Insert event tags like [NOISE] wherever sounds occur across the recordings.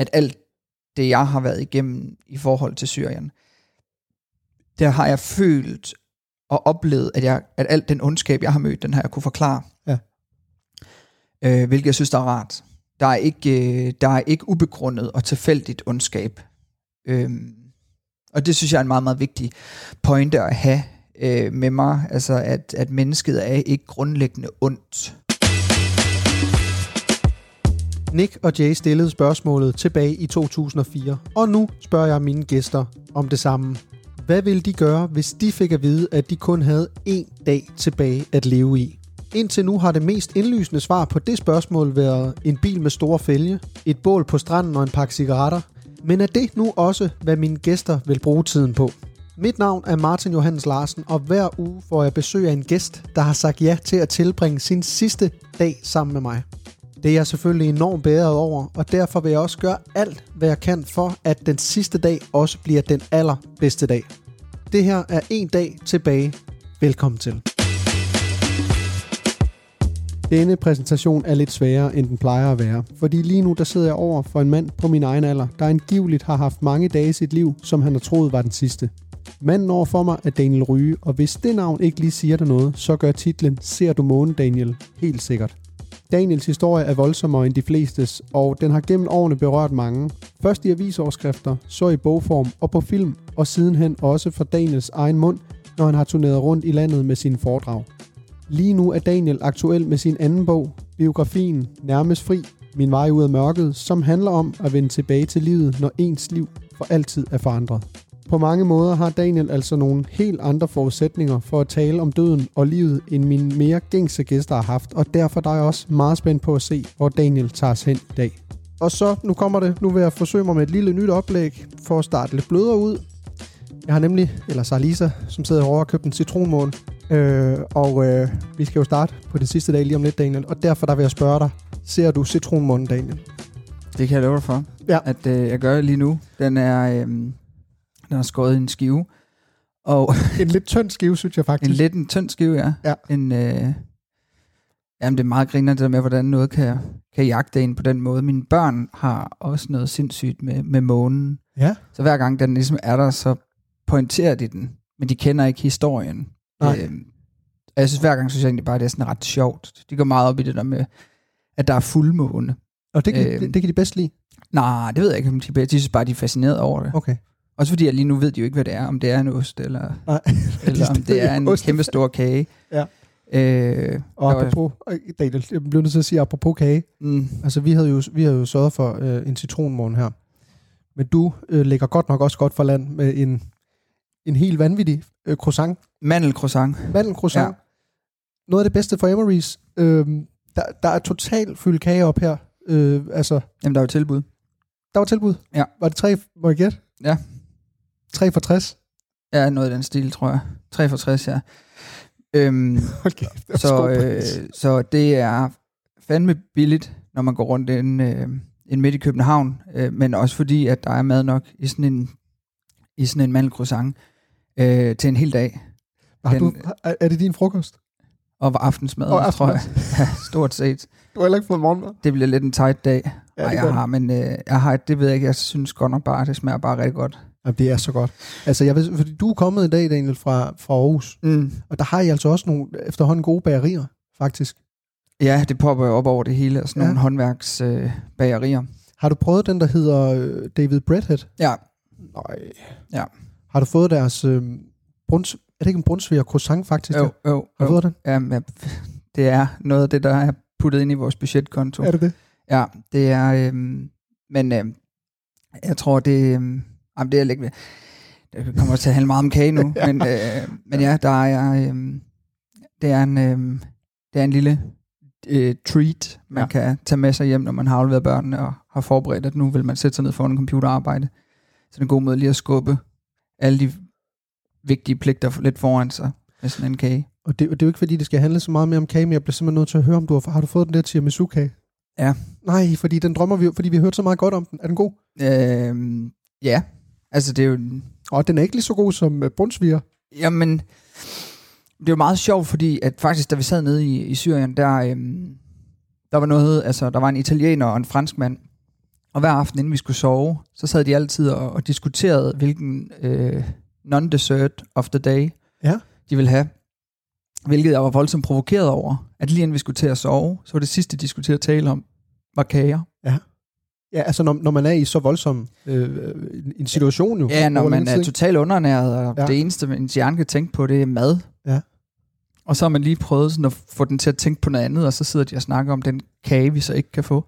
at alt det, jeg har været igennem i forhold til Syrien, der har jeg følt og oplevet, at, jeg, at alt den ondskab, jeg har mødt, den har jeg kunne forklare. Ja. Øh, hvilket jeg synes, der er rart. Der er ikke, øh, der er ikke ubegrundet og tilfældigt ondskab. Øhm, og det synes jeg er en meget, meget vigtig pointe at have øh, med mig. Altså, at, at mennesket er ikke grundlæggende ondt. Nick og Jay stillede spørgsmålet tilbage i 2004, og nu spørger jeg mine gæster om det samme. Hvad ville de gøre, hvis de fik at vide, at de kun havde én dag tilbage at leve i? Indtil nu har det mest indlysende svar på det spørgsmål været en bil med store fælge, et bål på stranden og en pakke cigaretter. Men er det nu også, hvad mine gæster vil bruge tiden på? Mit navn er Martin Johannes Larsen, og hver uge får jeg besøg af en gæst, der har sagt ja til at tilbringe sin sidste dag sammen med mig. Det er jeg selvfølgelig enormt bedre over, og derfor vil jeg også gøre alt, hvad jeg kan for, at den sidste dag også bliver den allerbedste dag. Det her er en dag tilbage. Velkommen til. Denne præsentation er lidt sværere, end den plejer at være, fordi lige nu der sidder jeg over for en mand på min egen alder, der angiveligt har haft mange dage i sit liv, som han har troet var den sidste. Manden over for mig er Daniel Ryge, og hvis det navn ikke lige siger dig noget, så gør titlen Ser du månen, Daniel? Helt sikkert. Daniels historie er voldsommere end de flestes, og den har gennem årene berørt mange. Først i avisoverskrifter, så i bogform og på film, og sidenhen også fra Daniels egen mund, når han har turneret rundt i landet med sine foredrag. Lige nu er Daniel aktuel med sin anden bog, biografien Nærmest Fri, Min vej ud af mørket, som handler om at vende tilbage til livet, når ens liv for altid er forandret. På mange måder har Daniel altså nogle helt andre forudsætninger for at tale om døden og livet, end mine mere gængse gæster har haft, og derfor er jeg også meget spændt på at se, hvor Daniel tager os hen i dag. Og så, nu kommer det, nu vil jeg forsøge mig med et lille nyt oplæg for at starte lidt blødere ud. Jeg har nemlig, eller så Lisa, som sidder herovre og købt en citronmåne, øh, og øh, vi skal jo starte på det sidste dag lige om lidt, Daniel, og derfor der vil jeg spørge dig, ser du citronmånen, Daniel? Det kan jeg love dig for, Ja. at øh, jeg gør det lige nu. Den er, øh, den er skåret i en skive. Og En lidt tynd skive, synes jeg [LAUGHS] faktisk. en lidt en tynd skive, ja. Ja. En, øh, jamen, det er meget griner det der med, hvordan noget kan, kan jagte en på den måde. Mine børn har også noget sindssygt med, med månen. Ja. Så hver gang den ligesom er der, så pointerer de den. Men de kender ikke historien. Nej. Øhm, og jeg synes hver gang, synes jeg egentlig bare, det er sådan ret sjovt. De går meget op i det der med, at der er fuldmåne. Og det kan, Øhm. det, det kan de bedst lide. Nej, det ved jeg ikke, om de, de synes bare, de er fascineret over det. Okay. Også fordi, at lige nu ved de jo ikke, hvad det er. Om det er en ost, eller, [LAUGHS] Nej. eller [LAUGHS] om det er en Ost. kæmpe stor kage. Ja. Øh, Og apropos, øh, Daniel, jeg bliver nødt til at sige apropos kage. mm, Altså, vi havde jo, vi havde jo sørget for øh, en citronmåne her. Men du øh, lægger godt nok også godt for land med en, en helt vanvittig øh, croissant. mandelcroissant. Mandelcroissant. Ja. Noget af det bedste for Emery's. Øh, der, der er totalt fyldt kage op her. Øh, altså, Jamen, der er jo tilbud. der var tilbud. Ja. Var det tre, må jeg gætte? Ja. 3 for 60. Ja, noget i den stil, tror jeg. 3 for 60, ja. Øhm, [LAUGHS] det var så, øh, så det er fandme billigt, når man går rundt ind, øh, ind midt i København, øh, men også fordi, at der er mad nok i sådan en, i sådan en mandelcroissant øh, til en hel dag. Har du, den- er, er det din frokost? Og aftensmad, Og tror jeg. [LAUGHS] Ja, stort set. Du har heller ikke fået morgenmad? Det bliver lidt en tight dag. Ja, Ej, jeg har, men øh, jeg har, det ved jeg ikke, jeg synes godt nok bare, det smager bare rigtig godt. Jamen, det er så godt. Altså, jeg ved, fordi du er kommet i dag, Daniel, fra, fra Aarhus. Mm. Og der har I altså også nogle efterhånden gode bagerier, faktisk. Ja, det popper jo op over det hele, sådan Ja. nogle håndværksbagerier. Øh. Har du prøvet den, der hedder øh, David Breadhead? ja, Nej. Ja. Har du fået deres... Øh, bruns, er det ikke en brunsviger croissant, faktisk? jo, jo, Har du jo. fået den? Jamen, ja, det er noget af det, der er puttet ind i vores budgetkonto. Er det det? Ja, det er... Øhm, men øhm, jeg tror, det... Øhm, jamen, det er lidt... Det kommer til at handle meget om kage nu, Ja. [LAUGHS] men, øh, men ja, der er... Øhm, det er en... Øhm, det er en lille øh, treat, man Ja. kan tage med sig hjem, når man har afleveret børnene og har forberedt, at nu vil man sætte sig ned foran en computer og arbejde. Så det er en god måde lige at skubbe alle de vigtige pligter lidt foran sig med sådan en kage. Og det, og det er jo ikke, fordi det skal handle så meget mere om kage, men jeg bliver simpelthen nødt til at høre, om du har, har du fået den der tiramisu-kage? Ja. Nej, fordi den drømmer vi fordi vi har hørt så meget godt om den. Er den god? Øhm, ja, altså det er jo... Og den er ikke lige så god som øh, brunsviger. Jamen, det er jo meget sjovt, fordi at faktisk, da vi sad nede i, i Syrien, der, øhm, der var noget, altså der var en italiener og en fransk mand, Og hver aften, inden vi skulle sove, så sad de altid og, og diskuterede, hvilken øh, non-dessert of the day Ja. de ville have. Hvilket jeg var voldsomt provokeret over. At lige inden vi skulle til at sove, så var det sidste, de skulle til at tale om, var kager. Ja, altså når, når man er i så voldsom øh, en- en situation jo. Ja, når man er totalt undernæret, og Ja. ja. det eneste, ens hjerne kan tænke på, det er mad. Ja. Og så har man lige prøvet sådan at få den til at tænke på noget andet, og så sidder de og snakker om den kage, vi så ikke kan få.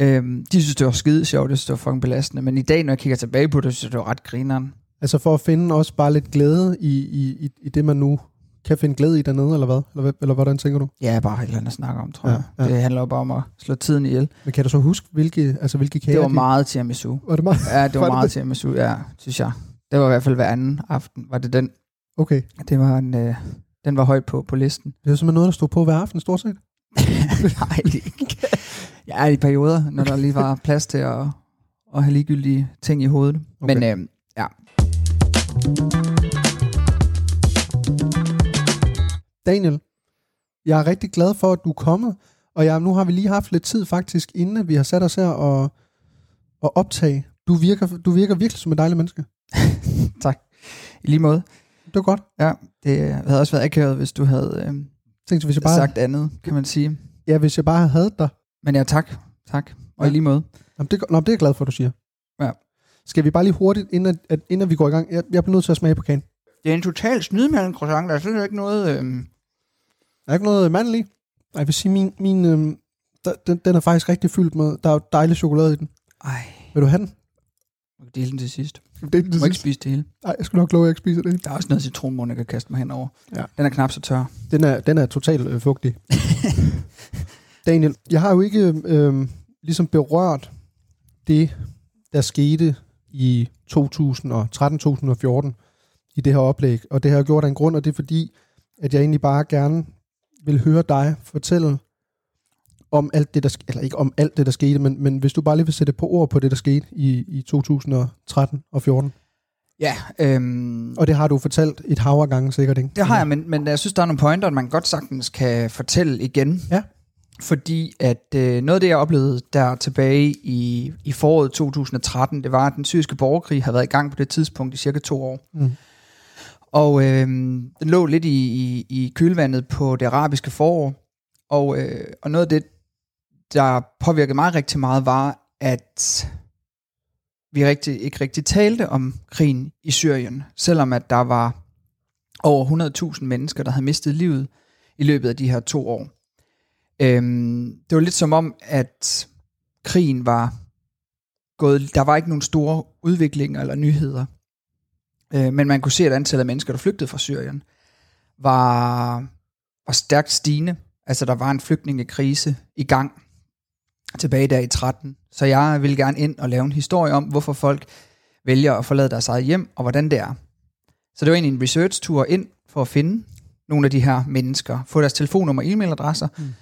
Øhm, de synes, det var skide sjovt, det synes, det var fucking belastende. Men i dag, når jeg kigger tilbage på det, synes jeg, det var ret grineren. Altså for at finde også bare lidt glæde i, i, i, i det, man nu kan finde glæde i dernede, eller hvad? Eller, hvad- eller hvordan tænker du? Ja, bare et eller andet at snakke om, tror Ja, ja, ja. jeg. Det handler jo bare om at slå tiden ihjel. Men kan du så huske, hvilke, altså, hvilke kager Det var de- meget tiramisu. Var det meget? Ja, det Var [LAUGHS] var meget det? tiramisu, ja, synes jeg. Det var i hvert fald hver anden aften, var det den. Okay. Det var en, øh, den var højt på, på listen. Det er simpelthen noget, der stod på hver aften, stort set. [LAUGHS] Nej, det ikke. Ja, i perioder, når der lige var plads til at, at have ligegyldige ting i hovedet. Okay. Men øh, ja, Daniel, jeg er rigtig glad for, at du er kommet, og jeg, nu har vi lige haft lidt tid faktisk, inden vi har sat os her og, og optage. Du virker, du virker virkelig som et dejligt menneske. [LAUGHS] i lige måde. Det var godt. Ja, det havde også været akavet, hvis du havde øh, Tænkte, hvis jeg bare, sagt andet, kan man sige. ja, hvis jeg bare havde dig. Men ja, tak. Tak. Og Ja. i lige måde. Jamen, det, nå, det er jeg glad for, at du siger. Ja. Skal vi bare lige hurtigt, inden, at, at, inden vi går i gang, jeg, jeg bliver nødt til at smage på kagen. Det er en total snydmælden croissant. Der er slet ikke noget... Øh, Der er ikke noget. Ej, Jeg vil sige, min, min øhm, der, den, den er faktisk rigtig fyldt med, der er jo dejlig chokolade i den. ej, Vil du have den? jeg kan dele den til sidst. Det er Du må ikke spise det hele. Nej, jeg skal nok love, at jeg ikke spiser det. Der er også noget citronmund, jeg kan kaste mig henover. Ja. Den er knap så tør. Den er, den er totalt øh, fugtig. [LAUGHS] Daniel, jeg har jo ikke øh, ligesom berørt det, der skete i 2013-2014 i det her oplæg, og det har jeg gjort af en grund, og det er fordi, at jeg egentlig bare gerne vil høre dig fortælle om alt det, der eller ikke om alt det, der skete, men, men hvis du bare lige vil sætte på ord på det, der skete i, i 2013 og 14. Ja, øhm, Og det har du fortalt et hav af gange sikkert, ikke? Det har jeg, men, men jeg synes, der er nogle pointer, man godt sagtens kan fortælle igen. Ja. Fordi at øh, noget af det, jeg oplevede der tilbage i, i foråret 2013, det var, at den syriske borgerkrig havde været i gang på det tidspunkt i cirka to år. Mm. Og øh, den lå lidt i, i, i kølvandet på det arabiske forår. Og, øh, og noget af det, der påvirkede mig rigtig meget, var, at vi rigtig, ikke rigtig talte om krigen i Syrien, selvom at der var over 100.000 mennesker, der havde mistet livet i løbet af de her to år. Øhm, det var lidt som om, at krigen var gået, der var ikke nogen store udviklinger eller nyheder. Øh, men man kunne se, at antallet af mennesker, der flygtede fra Syrien, var, var stærkt stigende. Altså, der var en flygtningekrise i gang tilbage der i 13. Så jeg vil gerne ind og lave en historie om, hvorfor folk vælger at forlade deres eget hjem, og hvordan det er. Så det var egentlig en research-tur ind for at finde nogle af de her mennesker, få deres telefonnummer og e-mailadresser, mm.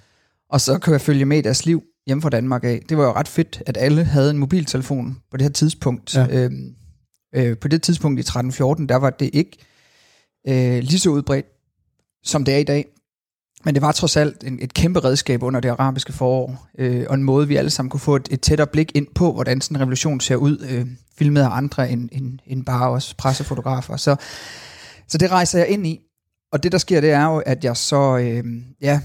og så kan jeg følge med i deres liv hjemme fra Danmark af. Det var jo ret fedt, at alle havde en mobiltelefon på det her tidspunkt. Ja. Øhm, øh, på det tidspunkt i 13-14, der var det ikke øh, lige så udbredt, som det er i dag. Men det var trods alt en, et kæmpe redskab under det arabiske forår, øh, og en måde, vi alle sammen kunne få et, et tættere blik ind på, hvordan sådan en revolution ser ud, øh, filmet af andre end, end, end bare os pressefotografer. Så, så det rejser jeg ind i. Og det, der sker, det er jo, at jeg så øh, ja,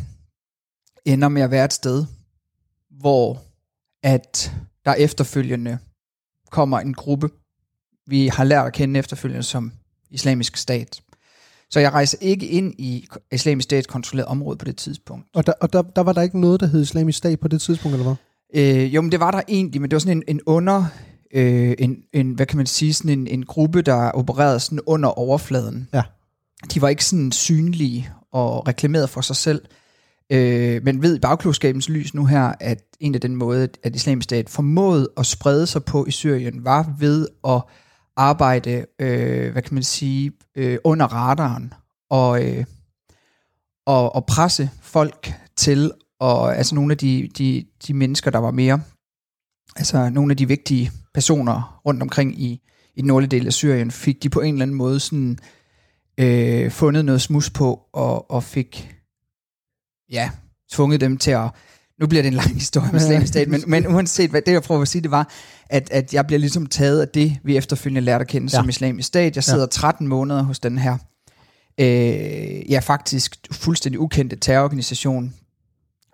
ender med at være et sted, hvor at der efterfølgende kommer en gruppe, vi har lært at kende efterfølgende som islamisk stat. Så jeg rejser ikke ind i islamisk stats kontrolleret område på det tidspunkt. Og, der, og der, der var der ikke noget, der hed islamisk stat på det tidspunkt, eller hvad? Øh, jo, men det var der egentlig, men det var sådan en, en under, øh, en, en, hvad kan man sige, sådan en, en gruppe, der opererede sådan under overfladen. Ja. De var ikke sådan synlige og reklameret for sig selv, øh, men ved i bagklogskabens lys nu her, at en af den måde, at islamisk stat formåede at sprede sig på i Syrien, var ved at arbejde, øh, hvad kan man sige, øh, under radaren og, øh, og, og presse folk til, og altså nogle af de, de, de mennesker, der var mere, altså nogle af de vigtige personer rundt omkring i, i den nordlige del af Syrien, fik de på en eller anden måde sådan øh, fundet noget smus på, og, og fik ja, tvunget dem til at nu bliver det en lang historie med islamisk stat, men, men uanset hvad det, jeg prøver at sige, det var, at, at jeg bliver ligesom taget af det, vi efterfølgende lærte at kende ja. som islamisk stat. Jeg sidder ja. 13 måneder hos den her, øh, ja faktisk fuldstændig ukendte terrororganisation,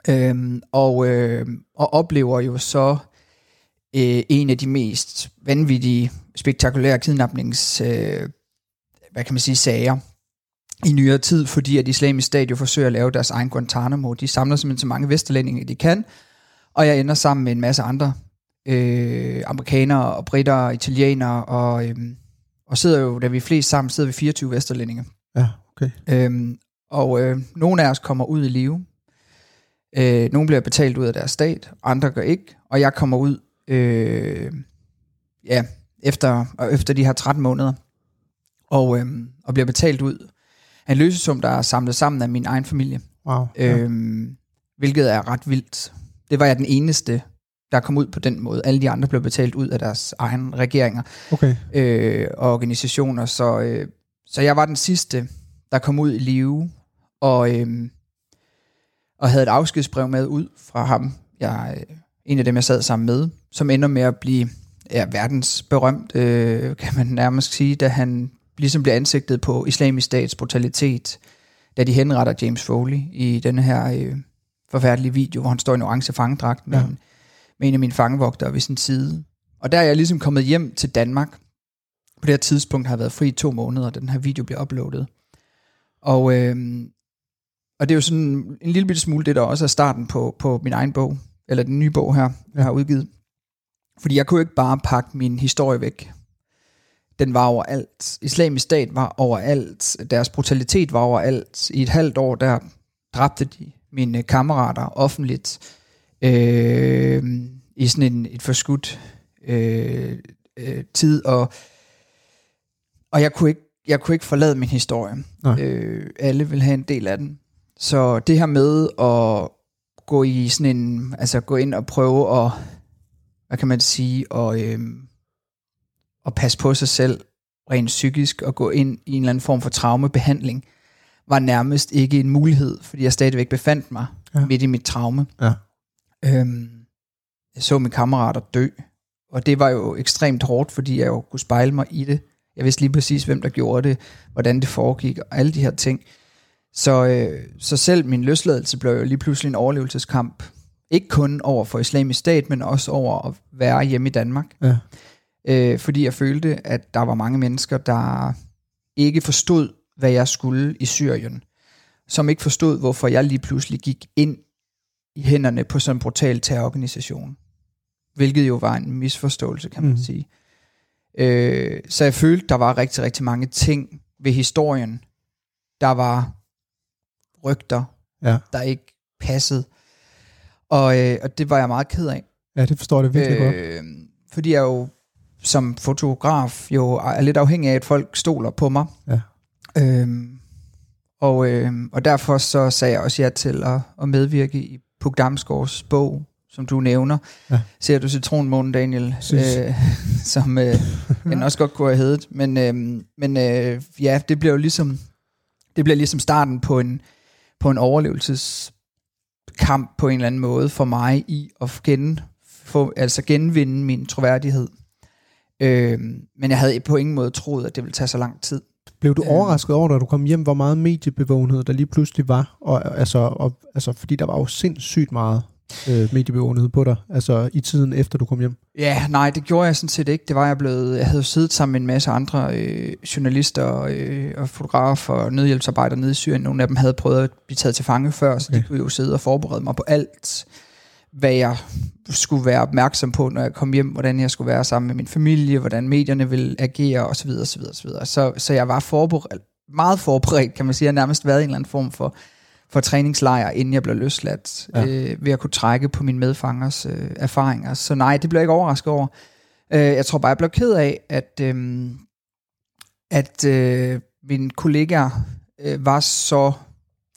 øh, og, øh, og oplever jo så øh, en af de mest vanvittige, spektakulære kidnapnings, øh, hvad kan man sige, sager i nyere tid, fordi at islamisk stat jo forsøger at lave deres egen Guantanamo. De samler simpelthen så mange vesterlændinge, de kan, og jeg ender sammen med en masse andre øh, amerikanere og britter og italienere, og, øh, og sidder jo, da vi er flest sammen, sidder vi 24 vesterlændinge. Ja, okay. Øhm, og øh, nogle af os kommer ud i live. Øh, nogle bliver betalt ud af deres stat, andre gør ikke, og jeg kommer ud øh, ja, efter, efter de her 13 måneder, og, øh, og bliver betalt ud en løsesum, der er samlet sammen af min egen familie. Wow, ja. øhm, hvilket er ret vildt. Det var jeg den eneste, der kom ud på den måde. Alle de andre blev betalt ud af deres egen regeringer okay. øh, og organisationer. Så, øh, så jeg var den sidste, der kom ud i live, og, øh, og havde et afskedsbrev med ud fra ham. Jeg, øh, en af dem, jeg sad sammen med, som ender med at blive ja, verdensberømt, øh, kan man nærmest sige, da han ligesom bliver ansigtet på islamisk stats brutalitet, da de henretter James Foley i denne her øh, forfærdelige video, hvor han står i en orange fangedragt med, ja. en, med en af mine fangevogtere ved sin side. Og der er jeg ligesom kommet hjem til Danmark. På det her tidspunkt har jeg været fri i to måneder, da den her video bliver uploadet. Og, øh, og det er jo sådan en lille bitte smule det, der også er starten på, på min egen bog, eller den nye bog her, jeg har udgivet. Fordi jeg kunne ikke bare pakke min historie væk den var overalt. Islamisk stat var overalt. Deres brutalitet var overalt. I et halvt år der dræbte de mine kammerater offentligt øh, i sådan en, et forskudt øh, øh, tid, og, og jeg kunne ikke jeg kunne ikke forlade min historie. Øh, alle vil have en del af den. Så det her med at gå i sådan en, altså gå ind og prøve at, hvad kan man sige, og øh, at passe på sig selv rent psykisk og gå ind i en eller anden form for traumebehandling, var nærmest ikke en mulighed, fordi jeg stadigvæk befandt mig ja. midt i mit traume. Ja. Øhm, jeg så mine kammerater dø, og det var jo ekstremt hårdt, fordi jeg jo kunne spejle mig i det. Jeg vidste lige præcis, hvem der gjorde det, hvordan det foregik, og alle de her ting. Så, øh, så selv min løsladelse blev jo lige pludselig en overlevelseskamp. Ikke kun over for islamisk stat, men også over at være hjemme i Danmark. Ja øh, fordi jeg følte, at der var mange mennesker, der ikke forstod, hvad jeg skulle i Syrien, som ikke forstod, hvorfor jeg lige pludselig gik ind i hænderne på sådan en brutal terrororganisation, hvilket jo var en misforståelse, kan man mm. sige. Øh, så jeg følte, der var rigtig, rigtig mange ting ved historien, der var rygter, ja. der ikke passede. Og, øh, og det var jeg meget ked af. Ja, det forstår jeg virkelig øh, godt. Fordi jeg jo som fotograf jo er lidt afhængig af, at folk stoler på mig. Ja. Øhm, og, øhm, og derfor så sagde jeg også ja til at, at medvirke i Puk Damsgaards bog, som du nævner. Ja. Ser du citronmånen, Daniel? Øh, [LAUGHS] som øh, den også godt kunne have heddet. Men, øh, men øh, ja, det bliver jo ligesom, det bliver ligesom starten på en, på en overlevelseskamp på en eller anden måde for mig i at gen, få, altså genvinde min troværdighed. Øh, men jeg havde på ingen måde troet, at det ville tage så lang tid. Blev du øh, overrasket over, da du kom hjem, hvor meget mediebevågenhed der lige pludselig var? Og, altså, og, altså, fordi der var jo sindssygt meget øh, mediebevågenhed på dig, altså i tiden efter du kom hjem? Ja, nej, det gjorde jeg sådan set ikke. Det var jeg blevet, jeg havde siddet sammen med en masse andre øh, journalister øh, og fotografer og nødhjælpsarbejdere nede i Syrien. Nogle af dem havde prøvet at blive taget til fange før, så okay. de kunne jo sidde og forberede mig på alt hvad jeg skulle være opmærksom på, når jeg kom hjem, hvordan jeg skulle være sammen med min familie, hvordan medierne ville agere osv. osv., osv. Så, så jeg var forberedt, meget forberedt, kan man sige. Jeg har nærmest været i en eller anden form for, for træningslejr, inden jeg blev løsladt, ja. øh, ved at kunne trække på mine medfangers øh, erfaringer. Så nej, det blev jeg ikke overrasket over. Øh, jeg tror bare, jeg blev ked af, at, øh, at øh, mine kollegaer øh, var så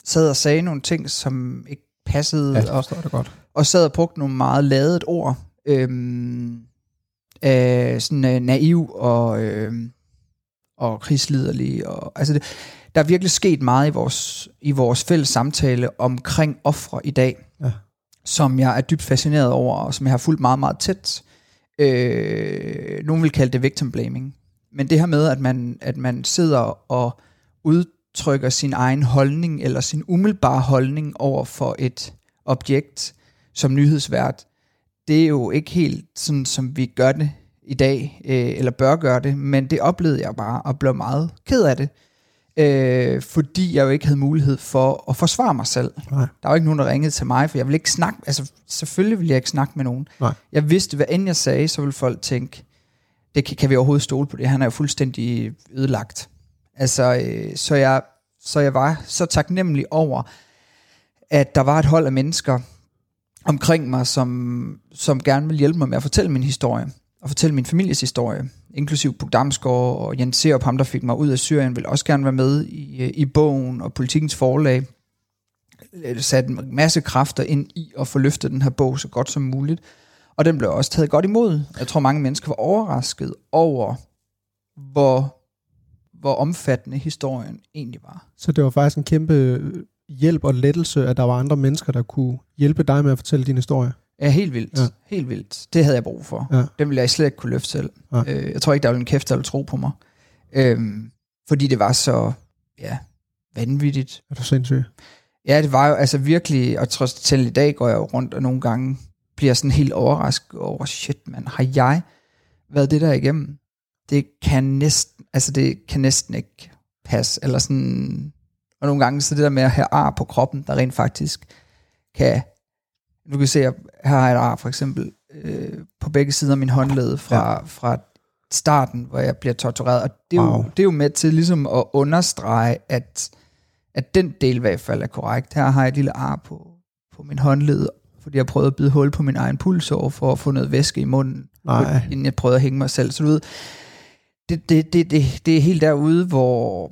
sad og sagde nogle ting, som ikke passede. Ja, det og, det godt og sad og brugte nogle meget ladet ord. Øhm, øh, sådan øh, naiv og, øh, og krigsliderlig. Og, altså det, der er virkelig sket meget i vores, i vores fælles samtale omkring ofre i dag, ja. som jeg er dybt fascineret over, og som jeg har fulgt meget, meget tæt. Øh, nogen vil kalde det victim blaming. Men det her med, at man, at man sidder og udtrykker sin egen holdning, eller sin umiddelbare holdning over for et objekt som nyhedsvært, det er jo ikke helt sådan, som vi gør det i dag, øh, eller bør gøre det, men det oplevede jeg bare, og blev meget ked af det, øh, fordi jeg jo ikke havde mulighed for at forsvare mig selv. Nej. Der var ikke nogen, der ringede til mig, for jeg ville ikke snakke, altså selvfølgelig ville jeg ikke snakke med nogen. Nej. Jeg vidste, hvad end jeg sagde, så ville folk tænke, det kan, kan vi overhovedet stole på det, han er jo fuldstændig ødelagt. Altså, øh, så, jeg, så jeg var så taknemmelig over, at der var et hold af mennesker omkring mig, som, som gerne vil hjælpe mig med at fortælle min historie, og fortælle min families historie, inklusiv Puk Damsgaard og Jens Serup, ham der fik mig ud af Syrien, vil også gerne være med i, i bogen og politikens forlag. Øh, sat en masse kræfter ind i at få løftet den her bog så godt som muligt. Og den blev også taget godt imod. Jeg tror, mange mennesker var overrasket over, hvor, hvor omfattende historien egentlig var. Så det var faktisk en kæmpe øh, hjælp og lettelse, at der var andre mennesker, der kunne hjælpe dig med at fortælle din historie. Ja, helt vildt. Ja. Helt vildt. Det havde jeg brug for. Ja. Den ville jeg slet ikke kunne løfte selv. Ja. Øh, jeg tror ikke, der var en kæft, der ville tro på mig. Øhm, fordi det var så ja, vanvittigt. Er du sindssyg? Ja, det var jo altså virkelig, og trods til i dag går jeg jo rundt, og nogle gange bliver sådan helt overrasket over, shit mand, har jeg været det der igennem? Det kan næsten, altså det kan næsten ikke passe, eller sådan, og nogle gange så det der med at have ar på kroppen, der rent faktisk kan, du kan se, at her har jeg et ar for eksempel, øh, på begge sider af min håndled fra, ja. fra starten, hvor jeg bliver tortureret, og det er, Wow. jo, det er jo med til ligesom at understrege, at at den del i hvert fald er korrekt. Her har jeg et lille ar på, på min håndled, fordi jeg prøvede at bide hul på min egen pulsår for at få noget væske i munden, Nej. inden jeg prøvede at hænge mig selv. Så du ved, det, det, det, det, det er helt derude, hvor,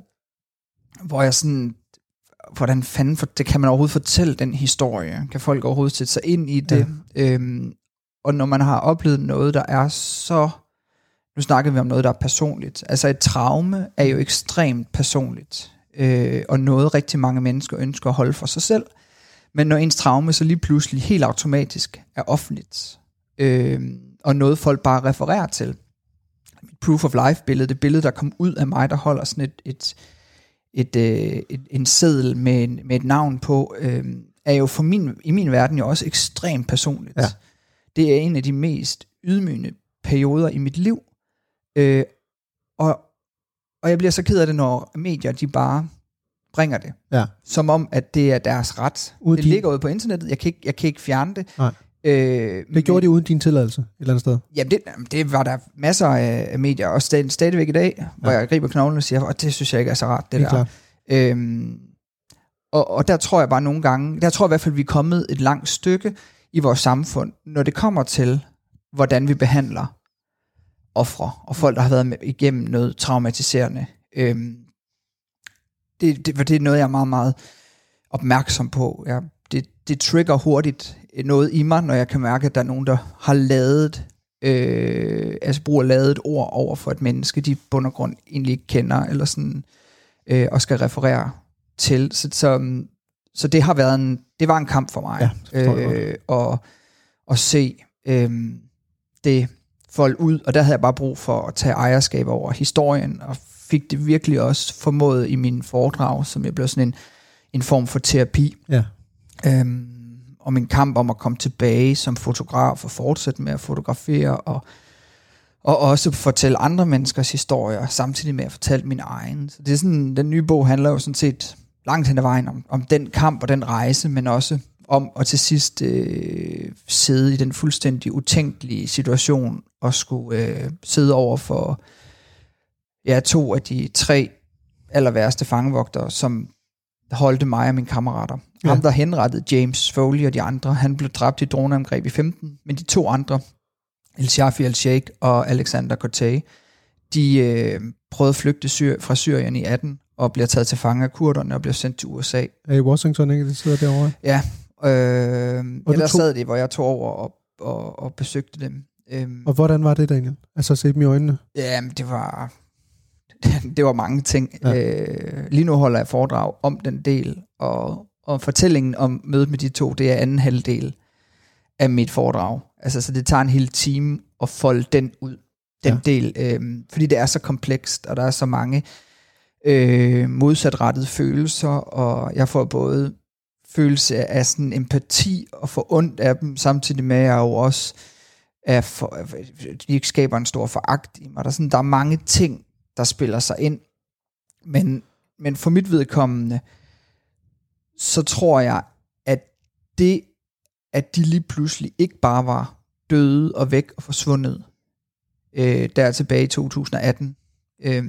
hvor jeg sådan, hvordan fanden, for, det kan man overhovedet fortælle den historie? Kan folk overhovedet sætte sig ind i det? Ja. Øhm, og når man har oplevet noget, der er så, nu snakker vi om noget, der er personligt. Altså et traume er jo ekstremt personligt, øh, og noget rigtig mange mennesker ønsker at holde for sig selv. Men når ens traume så lige pludselig helt automatisk er offentligt, øh, og noget folk bare refererer til. Mit proof of life billede, det billede, der kom ud af mig, der holder sådan et, et, et, øh, et, en seddel med, en, med et navn på, øh, er jo for min, i min verden jo også ekstremt personligt. Ja. Det er en af de mest ydmygende perioder i mit liv. Øh, og, og jeg bliver så ked af det, når medier de bare bringer det. Ja. Som om, at det er deres ret. Uden det ligger ude på internettet. Jeg kan ikke, jeg kan ikke fjerne det. Nej. Øh, Det gjorde de uden din tilladelse et eller andet sted. Jamen det, det var der masser af medier, og stadig, stadigvæk i dag, hvor jeg griber knoglen og siger, og det synes jeg ikke er så rart, det Helt der. klart. Øhm, og, og der tror jeg bare nogle gange, der tror jeg i hvert fald, vi er kommet et langt stykke i vores samfund, når det kommer til, hvordan vi behandler ofre og folk, der har været med, igennem noget traumatiserende. Øhm, det, det, det er noget, jeg er meget, meget opmærksom på. Jeg, det, det trigger hurtigt noget i mig, når jeg kan mærke, at der er nogen, der har lavet, øh, altså bruger lavet ord over for et menneske, de bund og grund egentlig ikke kender, eller sådan, øh, og skal referere til. Så, så, så det har været en, det var en kamp for mig, Ja, øh, og, at se øh, det folk ud, og der havde jeg bare brug for at tage ejerskab over historien, og fik det virkelig også formået i min foredrag, som jeg blev sådan en, en form for terapi, Ja øhm, og min kamp om at komme tilbage som fotograf og fortsætte med at fotografere, og, og også fortælle andre menneskers historier, samtidig med at fortælle min egen. Så det er sådan, den nye bog handler jo sådan set langt hen ad vejen om, om den kamp og den rejse, men også om at til sidst øh, sidde i den fuldstændig utænkelige situation og skulle øh, sidde over for ja, to af de tre aller værste fangevogtere, som holdte mig og mine kammerater. Ja. Ham, der henrettede James Foley og de andre, han blev dræbt i droneangreb i 15, men de to andre, El Shafi al-Sheikh og Alexander Cortez, de øh, prøvede at flygte syr- fra Syrien i 18 og bliver taget til fange af kurderne og bliver sendt til USA. Er i Washington, ikke? Det sidder derovre. Ja, øh, Og der tog- sad de, hvor jeg tog over og, og, og besøgte dem. Øhm, Og hvordan var det, Daniel? Altså at se dem i øjnene? Jamen, det var, [LAUGHS] det var mange ting. Ja. Øh, lige nu holder jeg foredrag om den del, og, og fortællingen om mødet med de to, det er anden halvdel. af mit foredrag. Altså, så det tager en hel time at folde den ud, den ja. del, øh, fordi det er så komplekst, og der er så mange øh, modsatrettede følelser, og jeg får både følelse af sådan empati og få ondt af dem, samtidig med, at jeg jo også er for, de skaber en stor foragt i mig. Der er, sådan, der er mange ting, der spiller sig ind, men, men for mit vedkommende, så tror jeg, at det, at de lige pludselig ikke bare var døde og væk og forsvundet, øh, der tilbage i 2018, øh,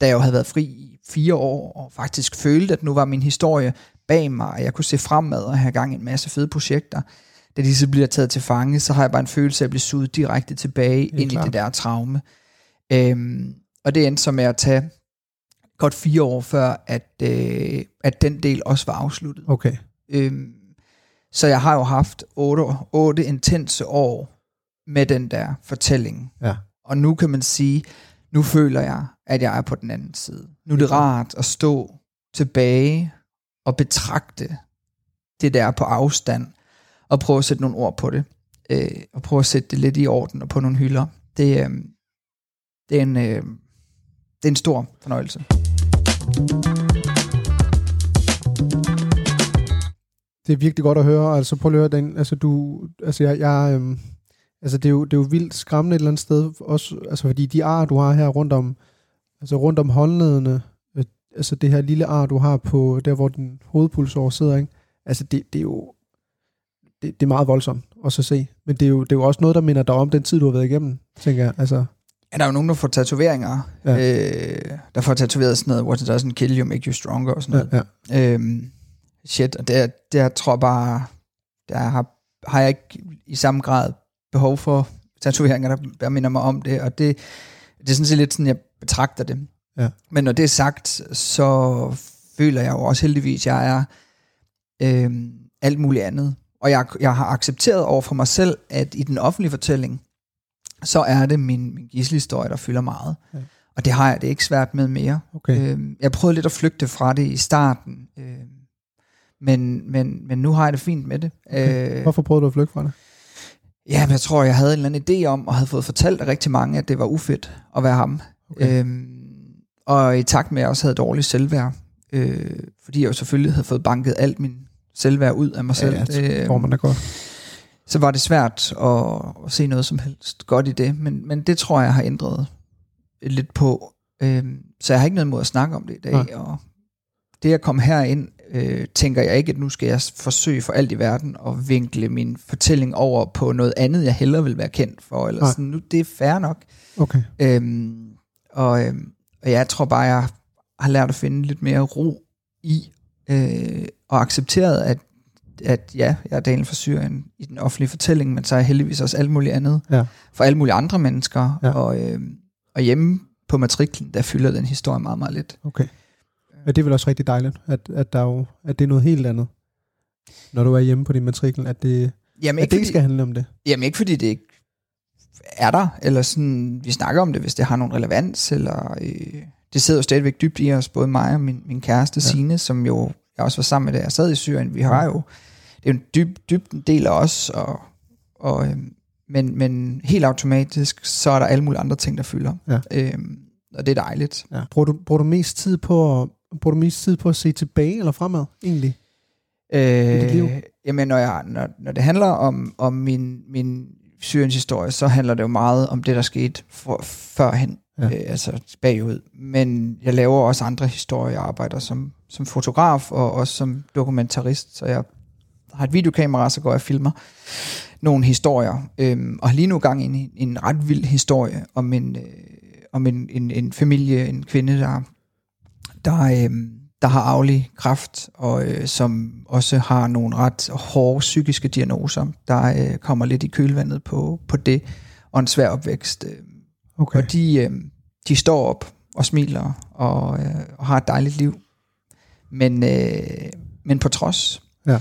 da jeg jo havde været fri i fire år, og faktisk følte, at nu var min historie bag mig, og jeg kunne se fremad og have gang i en masse fede projekter. Da de så bliver taget til fange, så har jeg bare en følelse af at blive suget direkte tilbage ind klar. i det der traume. Øhm, og det endte så med at tage godt fire år før, at, øh, at den del også var afsluttet. Okay. Øhm, så jeg har jo haft otte, otte intense år med den der fortælling. Ja. Og nu kan man sige, nu føler jeg, at jeg er på den anden side. Nu er det rart at stå tilbage og betragte det der på afstand, og prøve at sætte nogle ord på det, øh, og prøve at sætte det lidt i orden og på nogle hylder. Det, øh, det, er, en, øh, det er en stor fornøjelse. Det er virkelig godt at høre. Altså prøv at høre den. Altså du, altså jeg, jeg øhm, altså det er, jo, det er jo vildt skræmmende et eller andet sted også, altså fordi de ar, du har her rundt om, altså rundt om håndledene, øh, altså det her lille ar, du har på der, hvor din hovedpulsår sidder, ikke? Altså det, det er jo, det, det er meget voldsomt også at se. Men det er, jo, det er jo også noget, der minder dig om den tid, du har været igennem, tænker jeg. Altså, Ja, der er jo nogen, der får tatoveringer. Ja. Øh, der får tatoveret sådan noget, what doesn't kill you, make you stronger og sådan noget. Ja, ja. Øhm, shit, og det, det jeg tror bare, der har, har jeg ikke i samme grad behov for tatoveringer, der, der minder mig om det, og det, det er sådan set lidt sådan, jeg betragter det. Ja. Men når det er sagt, så føler jeg jo også heldigvis, at jeg er øh, alt muligt andet. Og jeg, jeg har accepteret over for mig selv, at i den offentlige fortælling, så er det min, min gisselhistorie, der fylder meget. Ja. Og det har jeg det ikke svært med mere. Okay. Øh, jeg prøvede lidt at flygte fra det i starten, øh, men, men, men nu har jeg det fint med det. Okay. Øh, Hvorfor prøvede du at flygte fra det? Ja, men jeg tror, jeg havde en eller anden idé om, og havde fået fortalt af rigtig mange, at det var ufedt at være ham. Okay. Øhm, og i takt med, at jeg også havde dårligt selvværd, øh, fordi jeg jo selvfølgelig havde fået banket alt min selvværd ud af mig selv. Ja, det får man da godt. Så var det svært at, at se noget som helst godt i det, men, men det tror jeg har ændret lidt på. Øhm, så jeg har ikke noget mod at snakke om det i dag, ja. og det at komme herind, øh, tænker jeg ikke, at nu skal jeg forsøge for alt i verden at vinkle min fortælling over på noget andet, jeg hellere vil være kendt for, eller sådan, nu, det er fair nok. Okay. Øhm, og, øhm, og jeg tror bare, jeg har lært at finde lidt mere ro i, øh, og accepteret, at, at ja, jeg er Daniel fra Syrien i den offentlige fortælling, men så er jeg heldigvis også alt muligt andet ja. for alle mulige andre mennesker, ja. og, øh, og hjemme på matriklen, der fylder den historie meget, meget lidt. Okay. Ja, det er vel også rigtig dejligt, at, at, der jo, at det er noget helt andet, når du er hjemme på din matrikel, at det, jamen, at det ikke skal handle om det. Jamen ikke fordi det ikke er der, eller sådan, vi snakker om det, hvis det har nogen relevans, eller øh, det sidder jo stadigvæk dybt i os, både mig og min, min kæreste ja. Sine, som jo, jeg også var sammen med, da jeg sad i Syrien, vi har jo, det er jo en dyb, dyb del af os, og, og, øh, men, men helt automatisk, så er der alle mulige andre ting, der fylder. Ja. Øh, og det er dejligt. Ja. Bruger, du, bruger du mest tid på at bruger du mest tid på at se tilbage eller fremad, egentlig? Øh? Jamen, når, jeg, når, når det handler om, om min, min Syriens historie, så handler det jo meget om det, der skete for, førhen, ja. øh, altså bagud. Men jeg laver også andre historier. Jeg arbejder som, som fotograf og også som dokumentarist, så jeg har et videokamera, så går jeg og filmer nogle historier. Øhm, og har lige nu gang i en, en ret vild historie om en, øh, om en, en, en familie, en kvinde, der der, øh, der har arvelig kræft, og øh, som også har nogle ret hårde psykiske diagnoser, der øh, kommer lidt i kølvandet på, på det, og en svær opvækst. Øh. Okay. Og de, øh, de står op og smiler, og, øh, og har et dejligt liv. Men, øh, men på trods. Ja.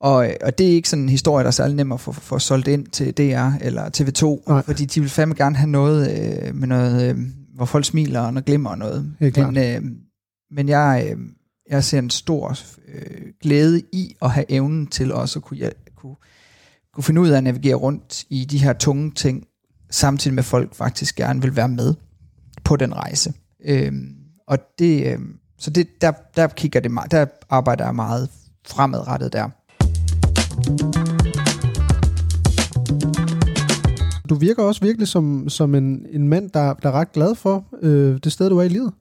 Og, og det er ikke sådan en historie, der er særlig nem at få, få solgt ind til DR eller TV2, Nej. fordi de vil fandme gerne have noget øh, med noget, øh, hvor folk smiler og noget glimmer og noget. Men, øh, men jeg, øh, jeg ser en stor øh, glæde i at have evnen til også at kunne, kunne, kunne finde ud af at navigere rundt i de her tunge ting, samtidig med at folk faktisk gerne vil være med på den rejse. Øhm, og det, øhm, så det, der, der kigger det meget, der arbejder jeg meget fremadrettet der. Du virker også virkelig som, som en, en mand, der, der er ret glad for øh, det sted, du er i livet.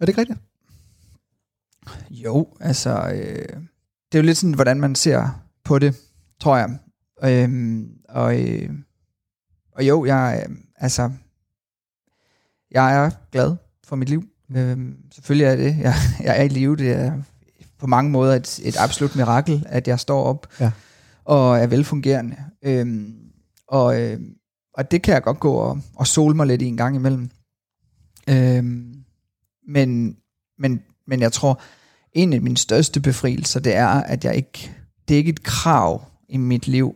Er det ikke rigtigt? Jo, altså, øh, det er jo lidt sådan, hvordan man ser på det, tror jeg. Øh, og, øh, og jo, jeg, øh, altså, jeg er glad for mit liv. Øh, selvfølgelig er det. Jeg, jeg er i live. Det er på mange måder et, et absolut mirakel, at jeg står op Ja. og er velfungerende. Øhm, og, øh, og det kan jeg godt gå og, og sole mig lidt i en gang imellem. Øhm, men, men, men jeg tror, en af mine største befrielser, det er, at jeg ikke, det er ikke et krav i mit liv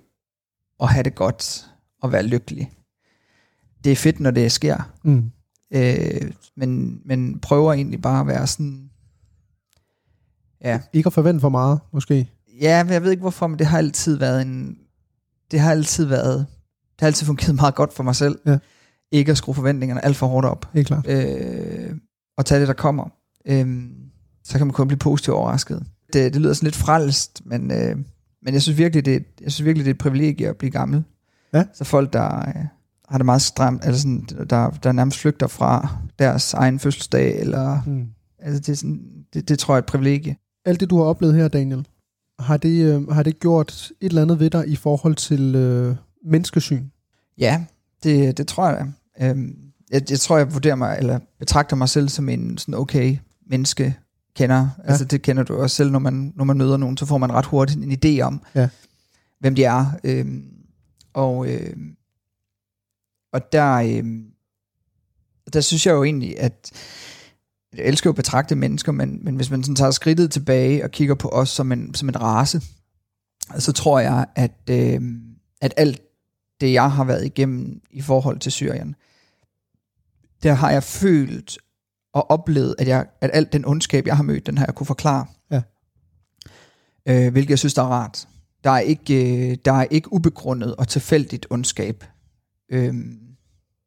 at have det godt og være lykkelig. Det er fedt, når det sker, Mm. øh, men, men prøver egentlig bare at være sådan, ja, Ikke at forvente for meget, måske. ja, men jeg ved ikke hvorfor, men det har altid været en, det har altid været, det har altid fungeret meget godt for mig selv, Ja. ikke at skrue forventningerne alt for hårdt op, Helt klart. øh, og tage det, der kommer. Øh, så kan man kun blive positivt overrasket. Det, det lyder sådan lidt frelst, men, øh, men jeg synes virkelig, det jeg synes virkelig, det er et privilegie at blive gammel. Ja. Så folk, der øh, har det meget stramt, altså sådan, der, der nærmest flygter fra deres egen fødselsdag, eller Mm. altså det, er sådan, det, det tror jeg er et privilegie. Alt det, du har oplevet her, Daniel, har det, øh, har det gjort et eller andet ved dig i forhold til øh, menneskesyn? Ja, det, det tror jeg. Øhm, jeg, jeg tror, jeg vurderer mig, eller betragter mig selv som en sådan okay menneske kender. Ja. Altså det kender du også selv, når man, når man møder nogen, så får man ret hurtigt en idé om, Ja. hvem de er. Øhm, og, øhm, og der, øhm, der synes jeg jo egentlig, at jeg elsker jo at betragte mennesker, men, men hvis man sådan tager skridtet tilbage og kigger på os som en, som en race, så tror jeg, at, øhm, at alt det, jeg har været igennem i forhold til Syrien, der har jeg følt og oplevet, at, jeg, at alt den ondskab, jeg har mødt, den har jeg kunne forklare. Ja. Øh, hvilket jeg synes, der er rart. Der er ikke, øh, der er ikke ubegrundet og tilfældigt ondskab. Øhm,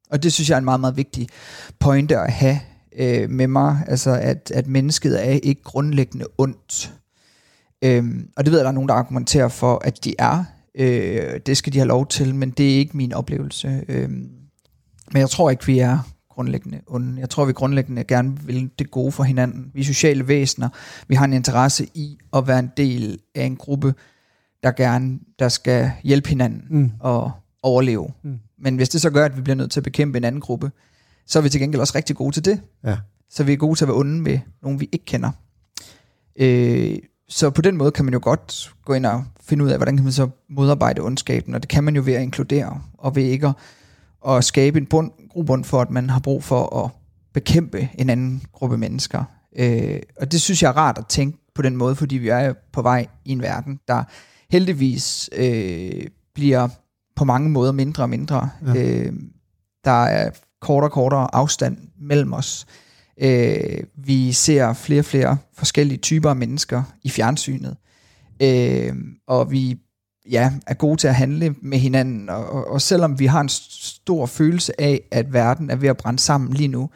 og det synes jeg er en meget, meget vigtig pointe at have øh, med mig. Altså, at, at mennesket er ikke grundlæggende ondt. Øhm, og det ved jeg, der er nogen, der argumenterer for, at de er. Øh, det skal de have lov til, men det er ikke min oplevelse. Øhm, men jeg tror ikke, vi er grundlæggende onde. Jeg tror, vi grundlæggende gerne vil det gode for hinanden. Vi er sociale væsener. Vi har en interesse i at være en del af en gruppe, der gerne der skal hjælpe hinanden Mm. og overleve. Mm. Men hvis det så gør, at vi bliver nødt til at bekæmpe en anden gruppe, så er vi til gengæld også rigtig gode til det. Ja. Så vi er gode til at være onde med nogen, vi ikke kender. Øh, så på den måde kan man jo godt gå ind og finde ud af, hvordan kan man så modarbejde ondskaben, og det kan man jo ved at inkludere, og ved ikke at, at skabe en bund, grobund for, at man har brug for at bekæmpe en anden gruppe mennesker. Øh, og det synes jeg er rart at tænke på den måde, fordi vi er på vej i en verden, der heldigvis øh, bliver på mange måder mindre og mindre. Ja. Øh, der er kortere og kortere afstand mellem os. Øh, vi ser flere og flere forskellige typer af mennesker i fjernsynet. Øh, og vi ja, er gode til at handle med hinanden. Og, og, og selvom vi har en stor følelse af, at verden er ved at brænde sammen lige nu,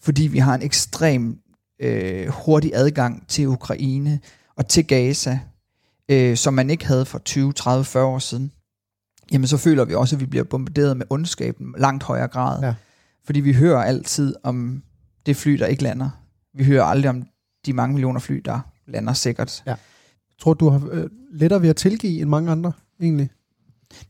fordi vi har en ekstrem øh, hurtig adgang til Ukraine og til Gaza, øh, som man ikke havde for 20, 30, 40 år siden, jamen så føler vi også, at vi bliver bombarderet med ondskaben langt højere grad. Ja. Fordi vi hører altid om det fly, der ikke lander. Vi hører aldrig om de mange millioner fly, der lander sikkert. Tror du, har øh, lettere ved at tilgive end mange andre, egentlig?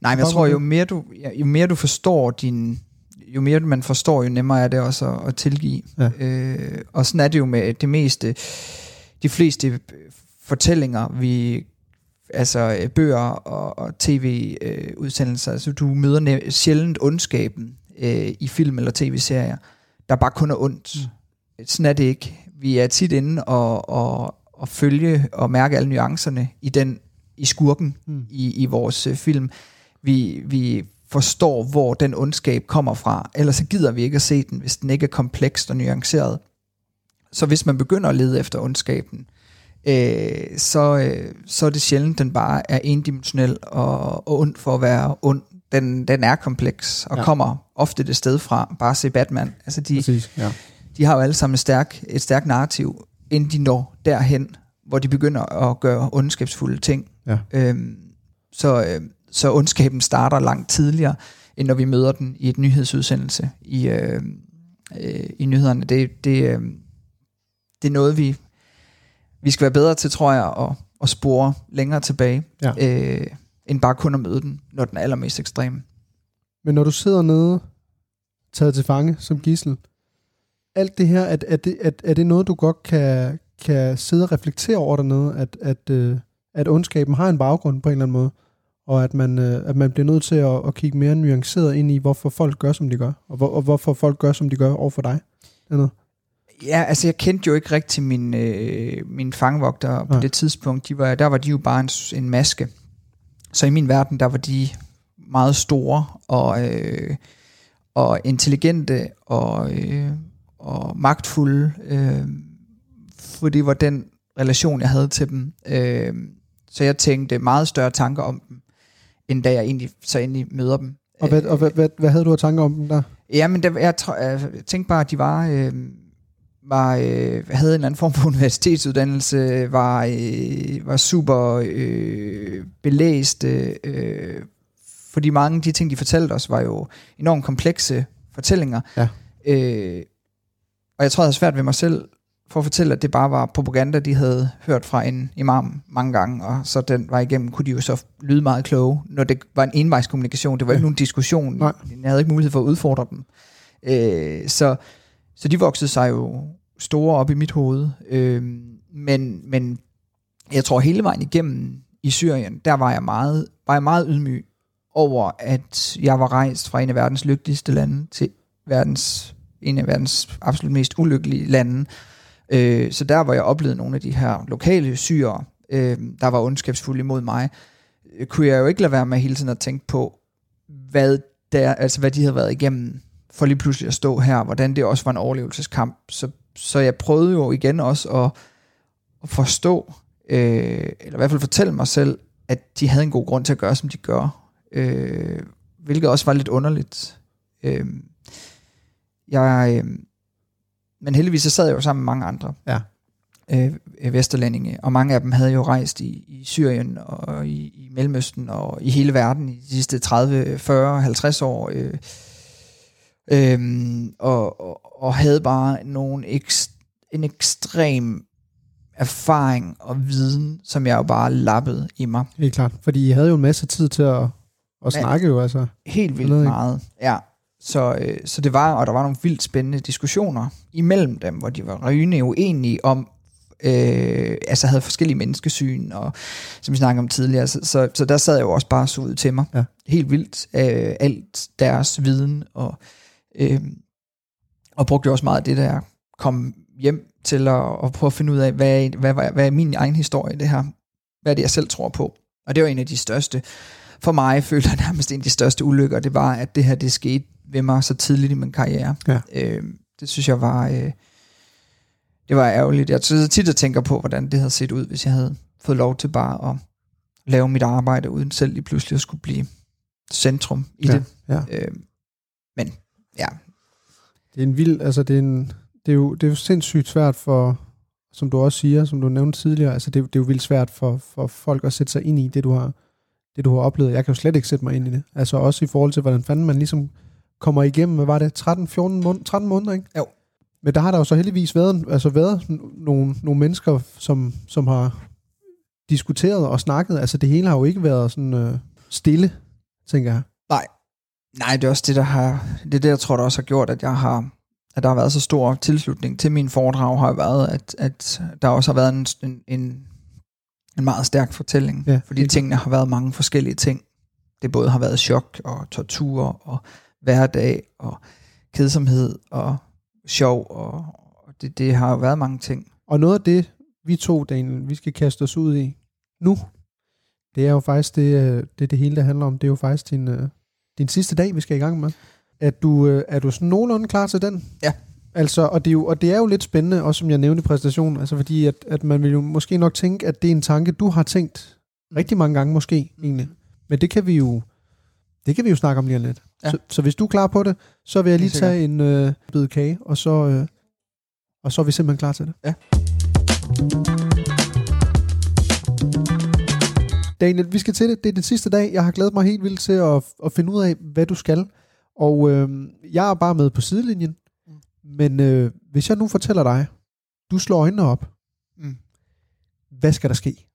Nej, men jeg tror, jo mere du, ja, jo mere du forstår din, jo mere man forstår, jo nemmere er det også at, at tilgive. Ja. Øh, og sådan er det jo med det meste, de fleste fortællinger, vi, altså øh, bøger og, og tv-udsendelser, altså du møder sjældent ondskaben øh, i film eller tv-serier, der bare kun er ondt. Mm. Sådan er det ikke. Vi er tit inde og, og, og følge og mærke alle nuancerne i den i skurken Mm. i, i vores øh, film. Vi, vi forstår, hvor den ondskab kommer fra. Ellers så gider vi ikke at se den, hvis den ikke er komplekst og nuanceret. Så hvis man begynder at lede efter ondskaben, øh, så, øh, så er det sjældent, den bare er endimensionel og, og ond for at være ond. Den, den er kompleks og Ja. kommer ofte det sted fra. Bare se Batman. Altså de, Præcis, ja. de har jo alle sammen et stærkt et stærk narrativ, inden de når derhen, hvor de begynder at gøre ondskabsfulde ting. Ja. Øhm, så, øh, så ondskaben starter langt tidligere, end når vi møder den i et nyhedsudsendelse i, øh, øh, i nyhederne. Det, det, øh, det er noget, vi, vi skal være bedre til, tror jeg, at, at spore længere tilbage, Ja. øh, end bare kun at møde den, når den er allermest ekstrem. Men når du sidder nede, taget til fange som gissel, alt det her, er, er, det, er, er det noget, du godt kan, kan sidde og reflektere over dernede, at, at, øh, at ondskaben har en baggrund på en eller anden måde, og at man, øh, at man bliver nødt til at, at kigge mere nuanceret ind i, hvorfor folk gør, som de gør, og, hvor, og hvorfor folk gør, som de gør over for dig? Dernede. Ja, altså jeg kendte jo ikke rigtig min, øh, min fangvogter på Nej. det tidspunkt. De var, der var de jo bare en, en maske. Så i min verden, der var de meget store og, øh, og intelligente og, øh, og magtfulde. Øh, for det var den relation, jeg havde til dem. Øh, så jeg tænkte meget større tanker om dem, end da jeg egentlig, så endelig møder dem. Og, hvad, og hvad, hvad, hvad havde du af tanker om dem der? Ja, men der, jeg, jeg tænkte bare, at de var, øh, var øh, havde en eller anden form for [LAUGHS] universitetsuddannelse, var, øh, var super øh, belæste, øh, fordi mange af de ting, de fortalte os, var jo enormt komplekse fortællinger. Ja. Øh, og jeg tror, jeg havde svært ved mig selv for at fortælle, at det bare var propaganda, de havde hørt fra en imam mange gange, og så den var igennem, kunne de jo så lyde meget kloge, når det var en envejskommunikation. Det var ikke Ja. nogen diskussion. Nej. Jeg havde ikke mulighed for at udfordre dem. Øh, så, så de voksede sig jo store op i mit hoved. Øh, men, men jeg tror hele vejen igennem i Syrien, der var jeg meget, var jeg meget ydmyg over, at jeg var rejst fra en af verdens lykkeligste lande til verdens, en af verdens absolut mest ulykkelige lande. Øh, så der, hvor jeg oplevede nogle af de her lokale syre, øh, der var ondskabsfulde imod mig, øh, kunne jeg jo ikke lade være med hele tiden at tænke på, hvad, der, altså hvad de havde været igennem, for lige pludselig at stå her, hvordan det også var en overlevelseskamp. Så, så jeg prøvede jo igen også at, at forstå, øh, eller i hvert fald fortælle mig selv, at de havde en god grund til at gøre, som de gør. Øh, hvilket også var lidt underligt. Øh, jeg, øh, men heldigvis så sad jeg jo sammen med mange andre Ja. øh, vesterlændinge, og mange af dem havde jo rejst i, i Syrien og i, i Mellemøsten og i hele verden i de sidste 30, 40, 50 år, øh, øh, og, og, og havde bare nogle ekst, en ekstrem erfaring og viden, som jeg jo bare lappede i mig. Helt klart. Fordi I havde jo en masse tid til at, at snakke jo, altså. Helt vildt meget, ja. Så, øh, så det var, og der var nogle vildt spændende diskussioner imellem dem, hvor de var rygende uenige om, øh, altså havde forskellige menneskesyn, og som vi snakkede om tidligere, så, så, så der sad jeg jo også bare så ud til mig. Ja. Helt vildt, øh, alt deres viden, og, øh, og brugte også meget af det, der kom hjem til at, at prøve at finde ud af, hvad, er- hvad, hvad, hvad er min egen historie det her? Hvad er det, jeg selv tror på? Og det var en af de største, for mig føler jeg nærmest en af de største ulykker, det var, at det her det skete ved mig så tidligt i min karriere. Ja. Øh, det synes jeg var, øh, det var ærgerligt. Jeg sidder tit og tænker på, hvordan det havde set ud, hvis jeg havde fået lov til bare at lave mit arbejde, uden selv lige pludselig at skulle blive centrum i Ja, det. ja. Øh, ja, Det er en vild, altså det er, en, det er, jo, det er jo sindssygt svært for, som du også siger, som du nævnte tidligere, altså det, er- det er jo vildt svært for, for folk at sætte sig ind i det, du har, det, du har oplevet. Jeg kan jo slet ikke sætte mig ind i det. Altså også i forhold til, hvordan fanden man ligesom kommer igennem, hvad var det, 13, 14 måneder, 13 måneder, ikke? Jo. Men der har der jo så heldigvis været, altså været nogle, nogle mennesker, som, som har diskuteret og snakket. Altså det hele har jo ikke været sådan øh, stille, tænker jeg. Nej, det er også det, der har, det er det, jeg tror, der også har gjort, at jeg har, at der har været så stor tilslutning til min foredrag, har været, at, at der også har været en, en, en, en meget stærk fortælling. Ja, fordi helt tingene har været mange forskellige ting. Det både har været chok og tortur og hverdag og kedsomhed og sjov, og, og det, det har jo været mange ting. Og noget af det, vi to, Daniel, vi skal kaste os ud i nu, det er jo faktisk det, øh, det, det hele, der handler om. Det er jo faktisk din, øh, din sidste dag, vi skal i gang med. Er du, øh, er du sådan nogenlunde klar til den? Ja. Altså, og det, er jo, og det er jo lidt spændende, også som jeg nævnte i præsentationen, altså fordi, at, at man vil jo måske nok tænke, at det er en tanke, du har tænkt rigtig mange gange måske, egentlig. Men det kan vi jo, det kan vi jo snakke om lige lidt. Ja. Så, så hvis du er klar på det, så vil jeg lige tage en øh, bid kage, og så, øh, og så er vi simpelthen klar til det. Ja. Daniel, vi skal til det. Det er den sidste dag. Jeg har glædet mig helt vildt til at, at finde ud af, hvad du skal. Og øh, jeg er bare med på sidelinjen. Men øh, hvis jeg nu fortæller dig, du slår øjnene op, Mm. hvad skal der ske?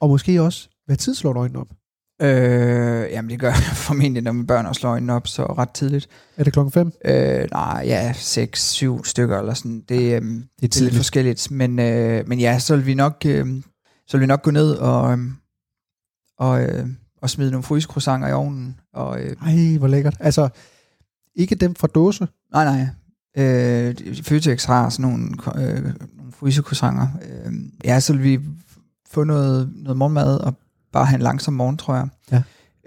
Og måske også, hvad tid slår du øjnene op? Øh, jamen det gør jeg [LAUGHS] formentlig, når mine børn også slår øjnene op så ret tidligt. Er det klokken 5? Øh, nej, ja, 6-7 stykker eller sådan. Det, øhm, det, det er lidt forskelligt. Men, øh, men ja, så vil vi nok, øh, så vil vi nok gå ned og, øh, og, øh, og smide nogle frysecroissanter i ovnen. Og, øh, Ej, hvor lækkert. Altså, ikke dem fra dåse. nej, nej. Øh, Føtex har sådan nogle, øh, nogle frysecroissanter. Øh, ja, så vil vi få noget, noget morgenmad og bare have en langsom morgen, tror jeg. Ja.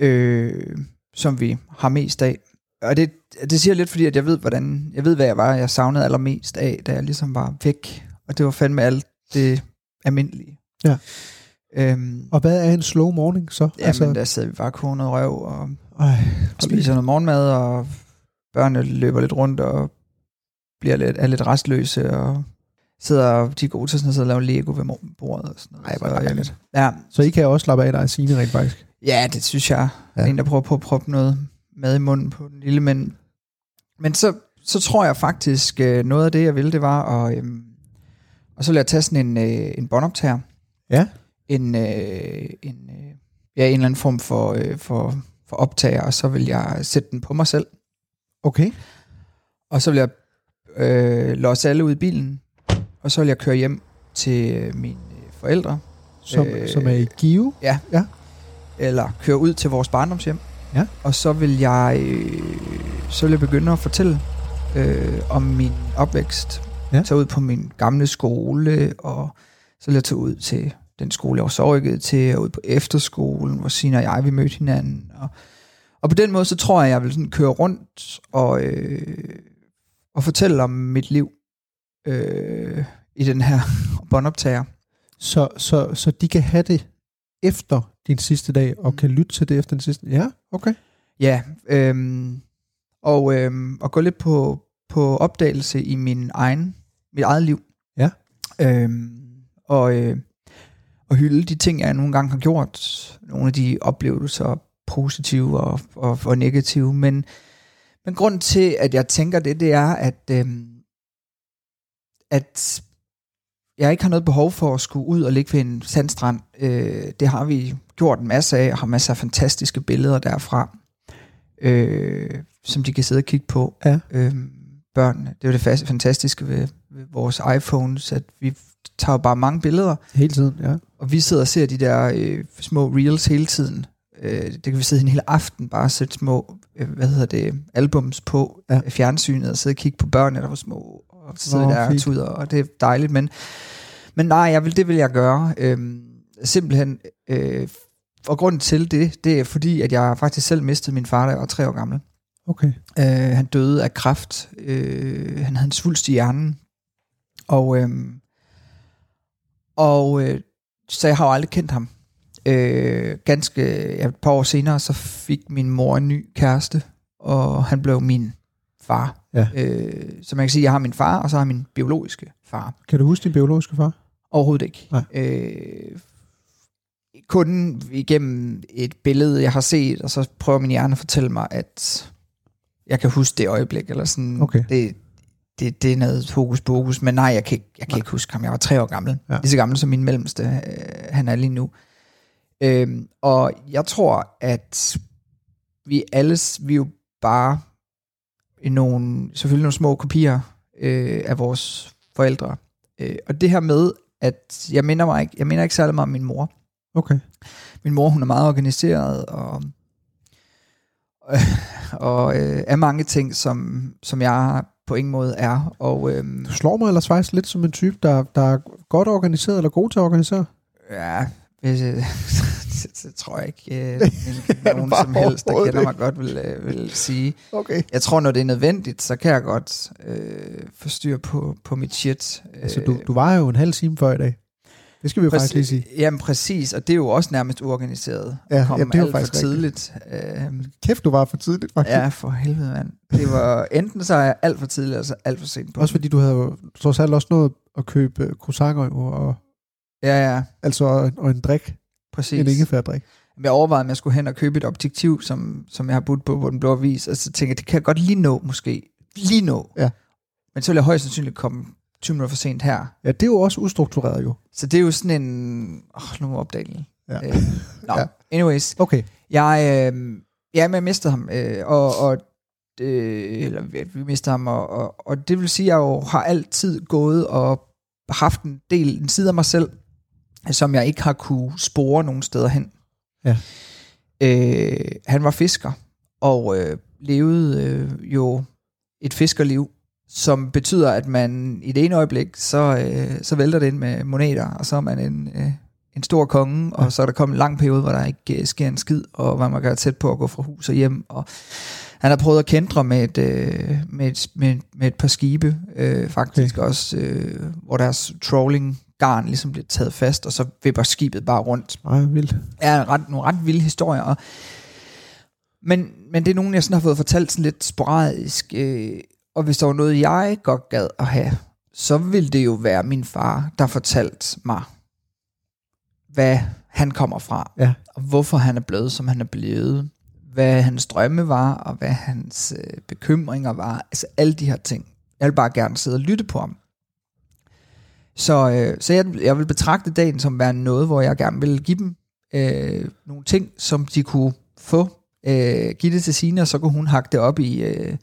Øh, som vi har mest af. Og det, det siger jeg lidt, fordi at jeg ved, hvordan, jeg ved, hvad jeg var, jeg savnede allermest af, da jeg ligesom var væk. Og det var fandme alt det almindelige. Ja. Øhm, Og hvad er en slow morning så? ja, altså, men der sidder vi bare og noget røv og ej, spiser noget morgenmad, og børnene løber lidt rundt og bliver lidt, er lidt restløse, og sidder, de er gode til sådan at sidde og lave Lego ved bordet og sådan noget. Ej, hvor Så, øhm, dejligt. Ja, Så I kan også slappe af dig og Signe rent faktisk. Ja, det synes jeg. Ja. En, der prøver på at proppe noget mad i munden på den lille mand. Men så, så tror jeg faktisk, øh, noget af det, jeg ville, det var at... Øhm, og så vil jeg tage sådan en, øh, en båndoptager. Ja. En, øh, en, øh, ja, en eller anden form for, øh, for, for optager, og så vil jeg sætte den på mig selv. Okay. Og så vil jeg øh, låse alle ud i bilen, og så vil jeg køre hjem til øh, mine øh, forældre, Som, Øh, som er i Give. eller køre ud til vores barndomshjem. Ja. Og så vil jeg, øh, så vil jeg begynde at fortælle øh, om min opvækst. Ja. Tage ud på min gamle skole, og så vil jeg tage ud til den skole, jeg var så rykket til, og ud på efterskolen, hvor Signe og jeg, vi mødte hinanden. Og, og på den måde, så tror jeg, jeg vil sådan køre rundt og, øh, og fortælle om mit liv øh, i den her [LAUGHS] båndoptager. Så, så, så de kan have det efter din sidste dag, og Mm. kan lytte til det efter den sidste. Ja, okay. Ja, øhm, og, øhm, og gå lidt på, på opdagelse i min egen, mit eget liv. Ja. Øhm, og, øh, og hylde de ting, jeg nogle gange har gjort. Nogle af de oplevelser, positive og, og, og negative. Men, men grunden til, at jeg tænker det, det er, at, øhm, at jeg ikke har noget behov for at skulle ud og ligge ved en sandstrand. Øh, det har vi gjort en masse af, og har masser af fantastiske billeder derfra, øh, som de kan sidde og kigge på. Ja. Øh, børnene. Det er jo det fantastiske ved, ved vores iPhones, at vi tager bare mange billeder, Hele tiden, ja. og vi sidder og ser de der øh, små reels hele tiden. Øh, det kan vi sidde en hel aften bare og sætte små, øh, hvad hedder det, albums på Ja. ja. fjernsynet og sidde og kigge på børnene, der var små, og sidde Nå, der og fint. tuder, og det er dejligt, men, men nej, jeg vil, det vil jeg gøre. Øh, simpelthen, øh, og grunden til det, det er fordi, at jeg faktisk selv mistede min far, da jeg var tre år gammel. Okay. Øh, han døde af kræft. Øh, han havde en svulst i hjernen. Og, øh, og øh, så jeg har jo aldrig kendt ham. Øh, ganske ja, et par år senere, så fik min mor en ny kæreste, og han blev min far. Ja. Øh, så man kan sige, at jeg har min far, og så har jeg min biologiske far. Kan du huske din biologiske far? Overhovedet ikke. Nej. Øh, kun igennem et billede, jeg har set, og så prøver min hjerne at fortælle mig, at jeg kan huske det øjeblik, eller sådan. Okay. Det, det, det er noget hokus pokus, men nej, jeg kan, ikke, jeg kan ikke huske ham. Jeg var tre år gammel. Ja. Lige så gammel som min mellemste, øh, han er lige nu. Øhm, og jeg tror, at vi alle, vi er jo bare nogle, selvfølgelig nogle små kopier øh, af vores forældre. Øh, og det her med, at jeg minder mig ikke, jeg minder ikke særlig meget om min mor. Okay. Min mor, hun er meget organiseret, og, og øh, er mange ting, som, som jeg på ingen måde er. Og øh, Du slår mig ellers faktisk lidt som en type, der, der er godt organiseret eller god til at organisere. ja, hvis, øh, [LAUGHS] det, tror jeg ikke, øh, [LAUGHS] nogen som helst, der kender mig godt, vil, øh, vil sige. Okay. Jeg tror, når det er nødvendigt, så kan jeg godt øh, få styr på, på mit shit. Altså, du, du var jo en halv time før i dag. Det skal vi jo faktisk lige sige. Jamen præcis, og det er jo også nærmest uorganiseret. Ja, Kom jamen, det jo alt for faktisk tidligt. Øh, Kæft, du var for tidligt, faktisk. ja, for helvede, mand. Det var enten så er jeg alt for tidligt, eller så alt for sent på. Også fordi du havde jo trods alt også nået at købe øh, croissanter og, Ja, ja, altså, og, og en drik. præcis. En ingefærdrik. Jeg overvejede, om jeg skulle hen og købe et objektiv, som, som jeg har budt på på den blå avis, og så tænkte jeg, det kan jeg godt lige nå, måske. Lige nå. Ja. Men så vil jeg højst sandsynligt komme 20 minutter for sent her. Ja, det er jo også ustruktureret jo. Så det er jo sådan en... Åh, nu må jeg opdage det. Ja. Øh, [LAUGHS] Ja. anyways. Okay. Jeg, øh, ja, men jeg mistede ham, øh, og, og øh, eller vi- vi mistede ham, og, og, og det vil sige, at jeg jo har altid gået og haft en del, en side af mig selv, som jeg ikke har kunne spore nogen steder hen. Ja. Øh, han var fisker, og øh, levede øh, jo et fiskerliv, som betyder, at man i det ene øjeblik, så, øh, så vælter det ind med moneter, og så er man en, øh, en stor konge, og Ja. så er der kommet en lang periode, hvor der ikke øh, sker en skid, og hvor man være tæt på at gå fra hus og hjem, og han har prøvet at kendre med et, øh, med et, med, med et par skibe, øh, faktisk okay. også, øh, hvor deres trolling garn ligesom bliver taget fast, og så vipper skibet bare rundt Ej, vildt. er ret, nogle ret vilde historier. Og, men, men det er nogen, jeg sådan har fået fortalt sådan lidt sporadisk. Øh, og hvis der var noget, jeg godt gad at have, så ville det jo være min far, der fortalte mig, hvad han kommer fra. Ja. Og hvorfor han er blevet, som han er blevet. Hvad hans drømme var, og hvad hans øh, bekymringer var. Altså alle de her ting. Jeg vil bare gerne sidde og lytte på ham. Så, øh, så jeg, jeg vil betragte dagen som være noget, hvor jeg gerne vil give dem øh, nogle ting, som de kunne få. Øh, give det til Sina, og så kunne hun hakke det op i, øh,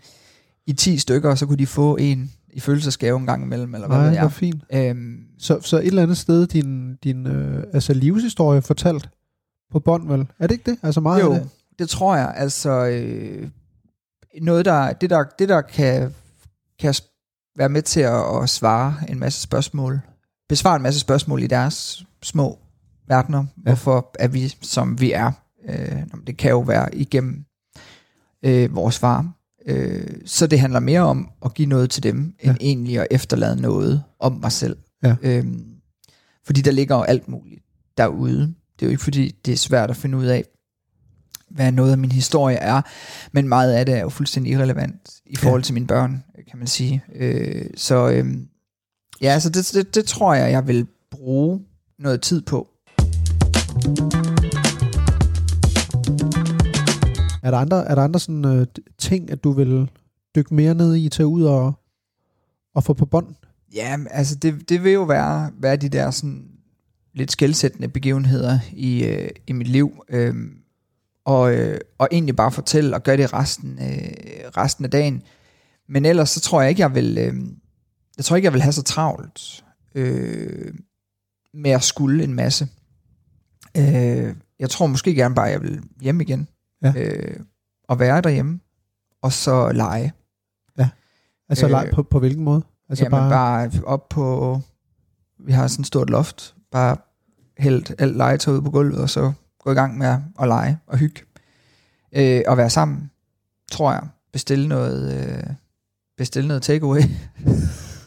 i 10 stykker, og så kunne de få en i følelsesgave en gang imellem, eller hvad Nej, ved jeg. fint. Øhm, Så, så et eller andet sted, din, din øh, altså livshistorie fortalt på bånd, vel? Er det ikke det? Altså meget jo, det? det tror jeg. Altså, øh, noget der, det der, det der kan, kan være med til at, at svare en masse spørgsmål, besvare en masse spørgsmål i deres små verdener. Ja. Hvorfor er vi, som vi er? Øh, det kan jo være igennem øh, vores far. Øh, så det handler mere om at give noget til dem, end Ja. egentlig at efterlade noget om mig selv. Ja. Øhm, fordi der ligger jo alt muligt derude. Det er jo ikke fordi, det er svært at finde ud af, hvad noget af min historie er, men meget af det er jo fuldstændig irrelevant i forhold til mine børn, kan man sige. Øh, så øh, ja, så det, det, det tror jeg, jeg vil bruge noget tid på. Er der andre, er der andre sådan, øh, ting, at du vil dykke mere ned i, tage ud og, og få på bånd? Ja, altså det, det vil jo være, være de der sådan lidt skældsættende begivenheder i, øh, i mit liv. Øh, og, øh, og egentlig bare fortælle og gøre det resten, øh, resten af dagen. Men ellers så tror jeg ikke, jeg vil, øh, jeg tror ikke, jeg vil have så travlt øh, med at skulle en masse. Øh, jeg tror måske gerne bare, at jeg vil hjem igen. Ja. Øh, og være derhjemme. Og så lege. Altså Øh, øh, på, på hvilken måde? Altså Jamen bare... bare op på, vi har sådan et stort loft, bare hældt alt legetøj ud på gulvet, og så gå i gang med at, at lege og hygge. Øh, og være sammen, tror jeg. Bestille noget, øh, bestille noget takeaway.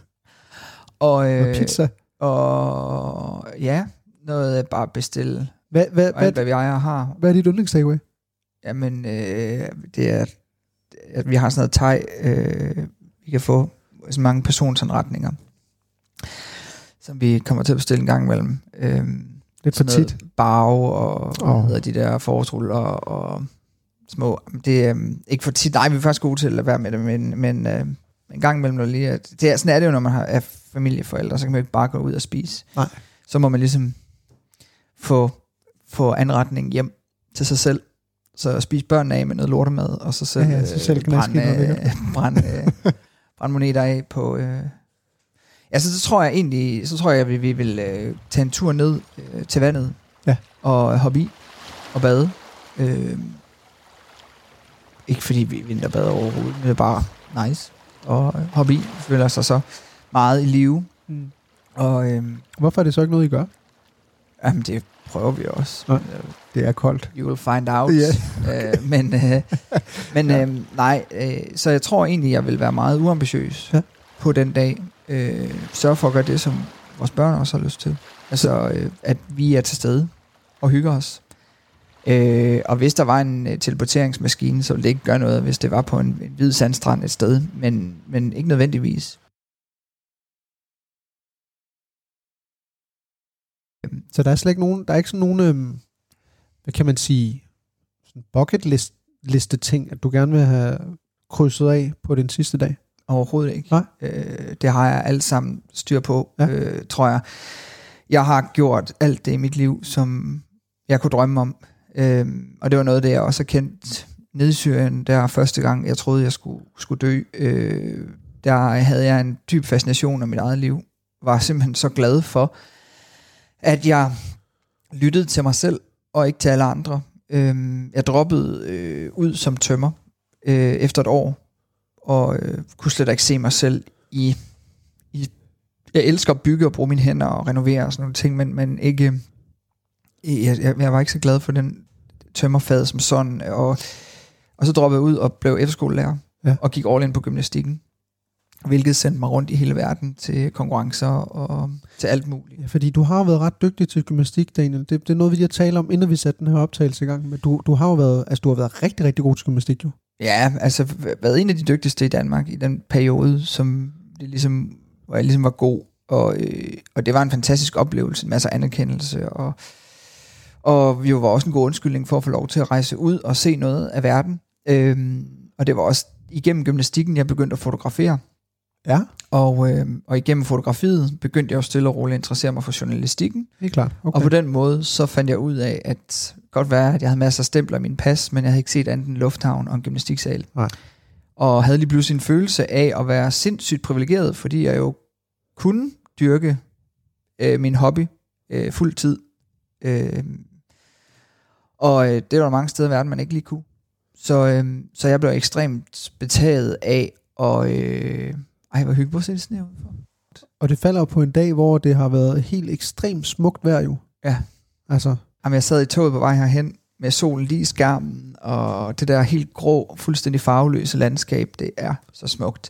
[LAUGHS] og, øh, pizza. og ja, noget bare bestille, Hvad, hvad, alt hvad, hvad jeg har. hvad er dit yndlingstakeaway? Jamen, øh, det er, at vi har sådan noget thai, øh, vi kan få så mange personsanretninger, som vi kommer til at bestille en gang imellem. Øh, Lidt for tit. Barve og oh. hedder de der forårsruller og, og små. Det er øh, ikke for tit. Nej, vi er faktisk gode til at være med det, men, men øh, en gang imellem når lige, at det er, sådan er det jo, når man har, er familieforældre, så kan man jo ikke bare gå ud og spise. Nej. Så må man ligesom få, få anretning hjem til sig selv. Så spise børnene af med noget lortemad, og så selv, Ja, ja, så selv brænde, noget lækkert. øh, [LAUGHS] brænde, øh, brænde moneter af på... Øh. Altså, så tror jeg egentlig, så tror jeg, at vi, vi vil øh, tage en tur ned øh, til vandet, Ja. og hoppe i, og bade. Øh, ikke fordi vi vinterbader overhovedet, men det er bare nice. Og øh, hoppe i, føler sig så meget i live. Mm. Og øh, Hvorfor er det så ikke noget, I gør? jamen, det, prøver vi også. Ja. Det er koldt. You will find out. Ja. [LAUGHS] øh, men øh, men øh, nej, øh, så jeg tror egentlig, jeg vil være meget uambitiøs Ja. på den dag. Øh, sørge for at gøre det, som vores børn også har lyst til. Altså, øh, at vi er til stede og hygger os. Øh, og hvis der var en øh, teleporteringsmaskine, så ville det ikke gøre noget, hvis det var på en, en hvid sandstrand et sted, men, men ikke nødvendigvis. Så der er slet ikke nogen, der er ikke sådan nogen, øhm, hvad kan man sige, sådan bucket list, liste ting, at du gerne vil have krydset af på den sidste dag? Overhovedet ikke. Nej. Øh, det har jeg alt sammen styr på, Ja. øh, tror jeg. Jeg har gjort alt det i mit liv, som jeg kunne drømme om. Øh, og det var noget det, jeg også har kendt nede i Syrien, der første gang, jeg troede, jeg skulle, skulle dø. Øh, der havde jeg en dyb fascination af mit eget liv. Var simpelthen så glad for, at jeg lyttede til mig selv, og ikke til alle andre. Øh, jeg droppede øh, ud som tømmer øh, efter et år, og øh, kunne slet ikke se mig selv i, i... Jeg elsker at bygge og bruge mine hænder og renovere og sådan nogle ting, men, men ikke... øh, Jeg, jeg, jeg var ikke så glad for den tømmerfad som sådan, og, og så droppede jeg ud og blev efterskolelærer, Ja. og gik all in på gymnastikken, hvilket sendte mig rundt i hele verden til konkurrencer og til alt muligt. Ja, fordi du har jo været ret dygtig til gymnastik, Daniel. Det, det er noget, vi lige har talt om, inden vi satte den her optagelse i gang. Men du, du har jo været, altså, du har været rigtig, rigtig god til gymnastik, jo. Ja, altså været en af de dygtigste i Danmark i den periode, som det ligesom, hvor jeg ligesom var god. Og, øh, og det var en fantastisk oplevelse, en masse anerkendelse. Og, og vi var også en god undskyldning for at få lov til at rejse ud og se noget af verden. Øhm, og det var også igennem gymnastikken, jeg begyndte at fotografere. Ja, Og, øh, og igennem fotografiet begyndte jeg også stille og roligt at interessere mig for journalistikken. helt klart. Okay. Og på den måde, så fandt jeg ud af, at godt være, at jeg havde masser af stempler i min pas, men jeg havde ikke set andet end en lufthavn og en gymnastiksal. Nej. Og havde lige pludselig en følelse af at være sindssygt privilegeret, fordi jeg jo kunne dyrke øh, min hobby øh, fuld tid. Øh, og øh, det var der mange steder i verden, man ikke lige kunne. Så, øh, så jeg blev ekstremt betaget af, og øh, ej, hvor hyggeligt, hvor ser det her ud for? Og det falder jo på en dag, hvor det har været helt ekstremt smukt vejr, jo. Ja. Altså, Jamen, jeg sad i toget på vej herhen med solen lige i skærmen, og det der helt grå, fuldstændig farveløse landskab, det er så smukt.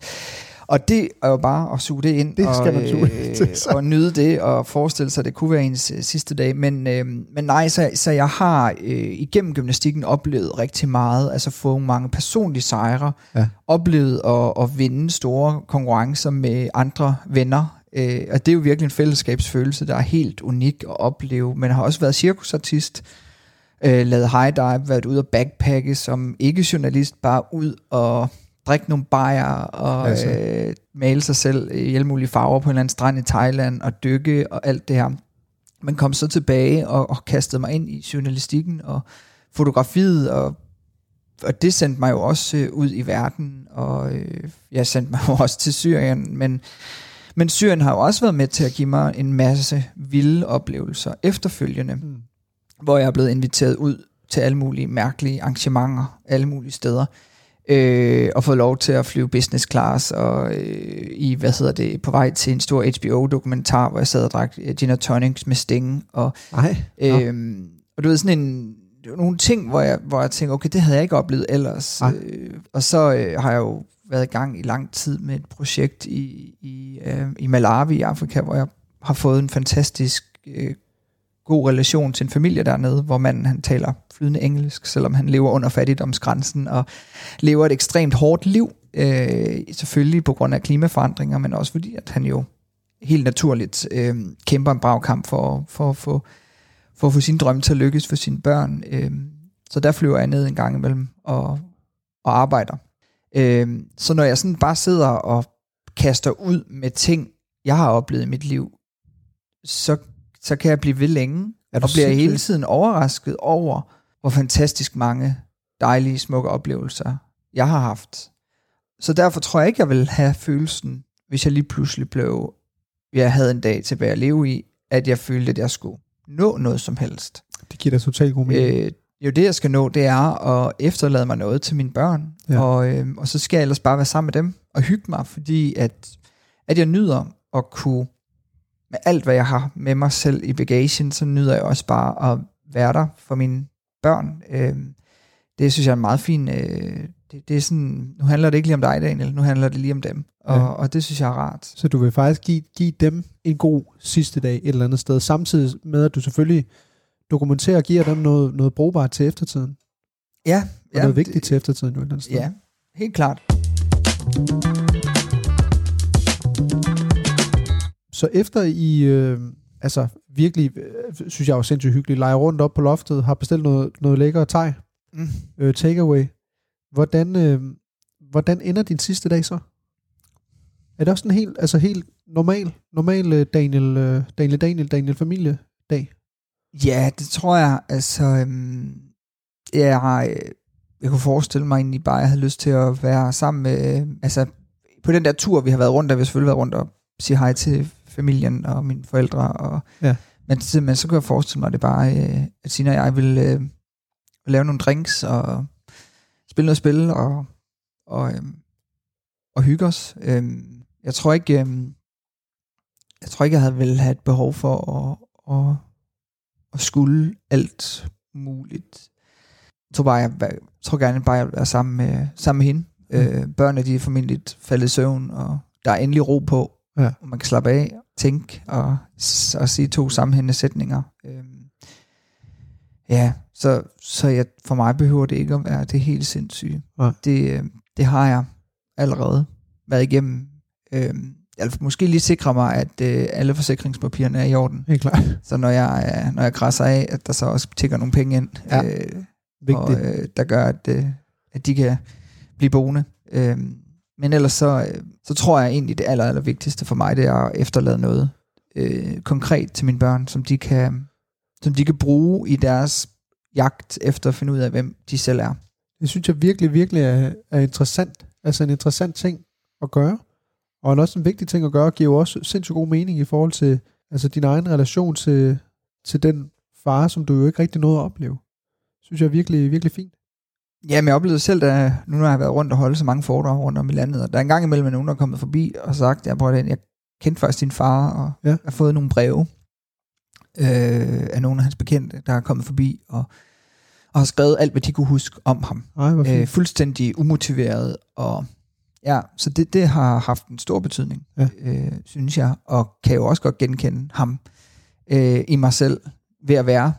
Og det er jo bare at suge det ind, Det skal og, man suge ind til, og nyde det, og forestille sig, at det kunne være ens øh, sidste dag. Men, øh, men nej, så, så jeg har øh, igennem gymnastikken oplevet rigtig meget, altså få mange personlige sejre, Ja. oplevet at, at vinde store konkurrencer med andre venner, Øh, og det er jo virkelig en fællesskabsfølelse, der er helt unik at opleve. Men har også været cirkusartist, øh, lavet high dive, været ude og backpacke som ikke-journalist, bare ud og drikke nogle bajer og Altså. øh, male sig selv i alle mulige farver på en eller anden strand i Thailand og dykke og alt det her. Men kom så tilbage og, og kastede mig ind i journalistikken og fotografiet, og, og det sendte mig jo også øh, ud i verden, og øh, jeg sendte mig [LAUGHS] jo også til Syrien, men, men Syrien har jo også været med til at give mig en masse vilde oplevelser efterfølgende, Mm. hvor jeg er blevet inviteret ud til alle mulige mærkelige arrangementer, alle mulige steder, øh, og fået lov til at flyve business class, og øh, i, hvad hedder det, på vej til en stor HBO-dokumentar, hvor jeg sad og drak øh, gin og tonics med Sting, og Nej. Nå. Øhm, og du ved, sådan en, nogle ting, hvor jeg, hvor jeg tænkte, okay, det havde jeg ikke oplevet ellers. Øh, og så øh, har jeg jo været i gang i lang tid med et projekt i, i, øh, i Malawi i Afrika, hvor jeg har fået en fantastisk øh, god relation til en familie dernede, hvor manden han taler flydende engelsk, selvom han lever under fattigdomsgrænsen og lever et ekstremt hårdt liv, øh, selvfølgelig på grund af klimaforandringer, men også fordi, at han jo helt naturligt øh, kæmper en brav kamp for, for at få for at få sin drømme til at lykkes for sine børn. Øh, så der flyver jeg ned en gang imellem og, og arbejder. Øh, så når jeg sådan bare sidder og kaster ud med ting, jeg har oplevet i mit liv, så, så kan jeg blive ved længe, Er og bliver hele tiden overrasket over, hvor fantastisk mange dejlige, smukke oplevelser jeg har haft. Så derfor tror jeg ikke, jeg vil have følelsen, hvis jeg lige pludselig blev, jeg havde en dag tilbage at leve i, at jeg følte, at jeg skulle nå noget som helst. Det giver da totalt god mening. Øh, jo det, jeg skal nå, det er at efterlade mig noget til mine børn. Ja. Og, øh, og så skal jeg ellers bare være sammen med dem og hygge mig, fordi at, at jeg nyder at kunne med alt, hvad jeg har med mig selv i bagagen, så nyder jeg også bare at være der for mine børn. Øh, det synes jeg er en meget fin... Øh, det, det er sådan, nu handler det ikke lige om dig, Daniel, nu handler det lige om dem. Og, ja. og det synes jeg er rart. Så du vil faktisk give, give dem en god sidste dag et eller andet sted, samtidig med, at du selvfølgelig dokumenterer og giver dem noget, noget brugbart til eftertiden. Ja. Og ja, noget vigtigt det, til eftertiden et eller andet sted. Ja, helt klart. Så efter I, øh, altså virkelig, øh, synes jeg var sindssygt hyggeligt, leger rundt op på loftet, har bestilt noget, noget lækker teg, mm. øh, takeaway. Hvordan, øh, hvordan ender din sidste dag så? Er det også en helt, altså helt normal, normal øh, Daniel, øh, Daniel, Daniel, Daniel familie dag? Ja, det tror jeg. Altså, øhm, jeg, jeg kunne forestille mig egentlig bare, at jeg havde lyst til at være sammen med, altså på den der tur, vi har været rundt, der vi har selvfølgelig været rundt og sige hej til familien og mine forældre. Og, ja. men, men så kunne jeg forestille mig, at det bare, øh, at Sina og jeg ville øh, lave nogle drinks og spille noget spil og, og, øh, og hygge os. Øh, jeg tror ikke, øh, jeg tror ikke, jeg havde vel have et behov for at, at, at skulle alt muligt. Jeg tror bare, jeg, jeg tror gerne bare, jeg vil være sammen med, sammen med hende. Mm. Øh, børnene de er formentlig faldet i søvn, og der er endelig ro på. Ja. Og man kan slappe af, tænke og, og sige to sammenhængende sætninger. Øhm, ja, så, så jeg, for mig behøver det ikke at være det helt sindssyge. Ja. Det, øh, det har jeg allerede været igennem. Øhm, jeg måske lige sikre mig, at øh, alle forsikringspapirerne er i orden. Helt klart. Så når jeg, øh, når jeg græsser af, at der så også tigger nogle penge ind, ja. øh, og, øh, der gør, at, øh, at de kan blive boende. Øhm, men ellers så, øh, så tror jeg egentlig, det aller, aller vigtigste for mig, det er at efterlade noget øh, konkret til mine børn, som de, kan, som de kan bruge i deres jagt efter at finde ud af, hvem de selv er. Det synes jeg virkelig, virkelig er, er interessant. Altså en interessant ting at gøre. Og en også en vigtig ting at gøre, giver jo også sindssygt god mening i forhold til altså din egen relation til, til den far, som du jo ikke rigtig nåede at opleve. Synes jeg er virkelig, virkelig fint. Ja, men jeg oplevede selv, da nu har jeg været rundt og holdt så mange foredrag rundt om i landet, og der er en gang imellem nogen, der er kommet forbi og sagt, jeg, prøver den, jeg kendte faktisk din far, og ja. har fået nogle breve øh, af nogle af hans bekendte, der er kommet forbi, og, og har skrevet alt, hvad de kunne huske om ham. Ej, øh, fuldstændig umotiveret, og ja, så det, det har haft en stor betydning, ja. øh, synes jeg, og kan jo også godt genkende ham øh, i mig selv, ved at være,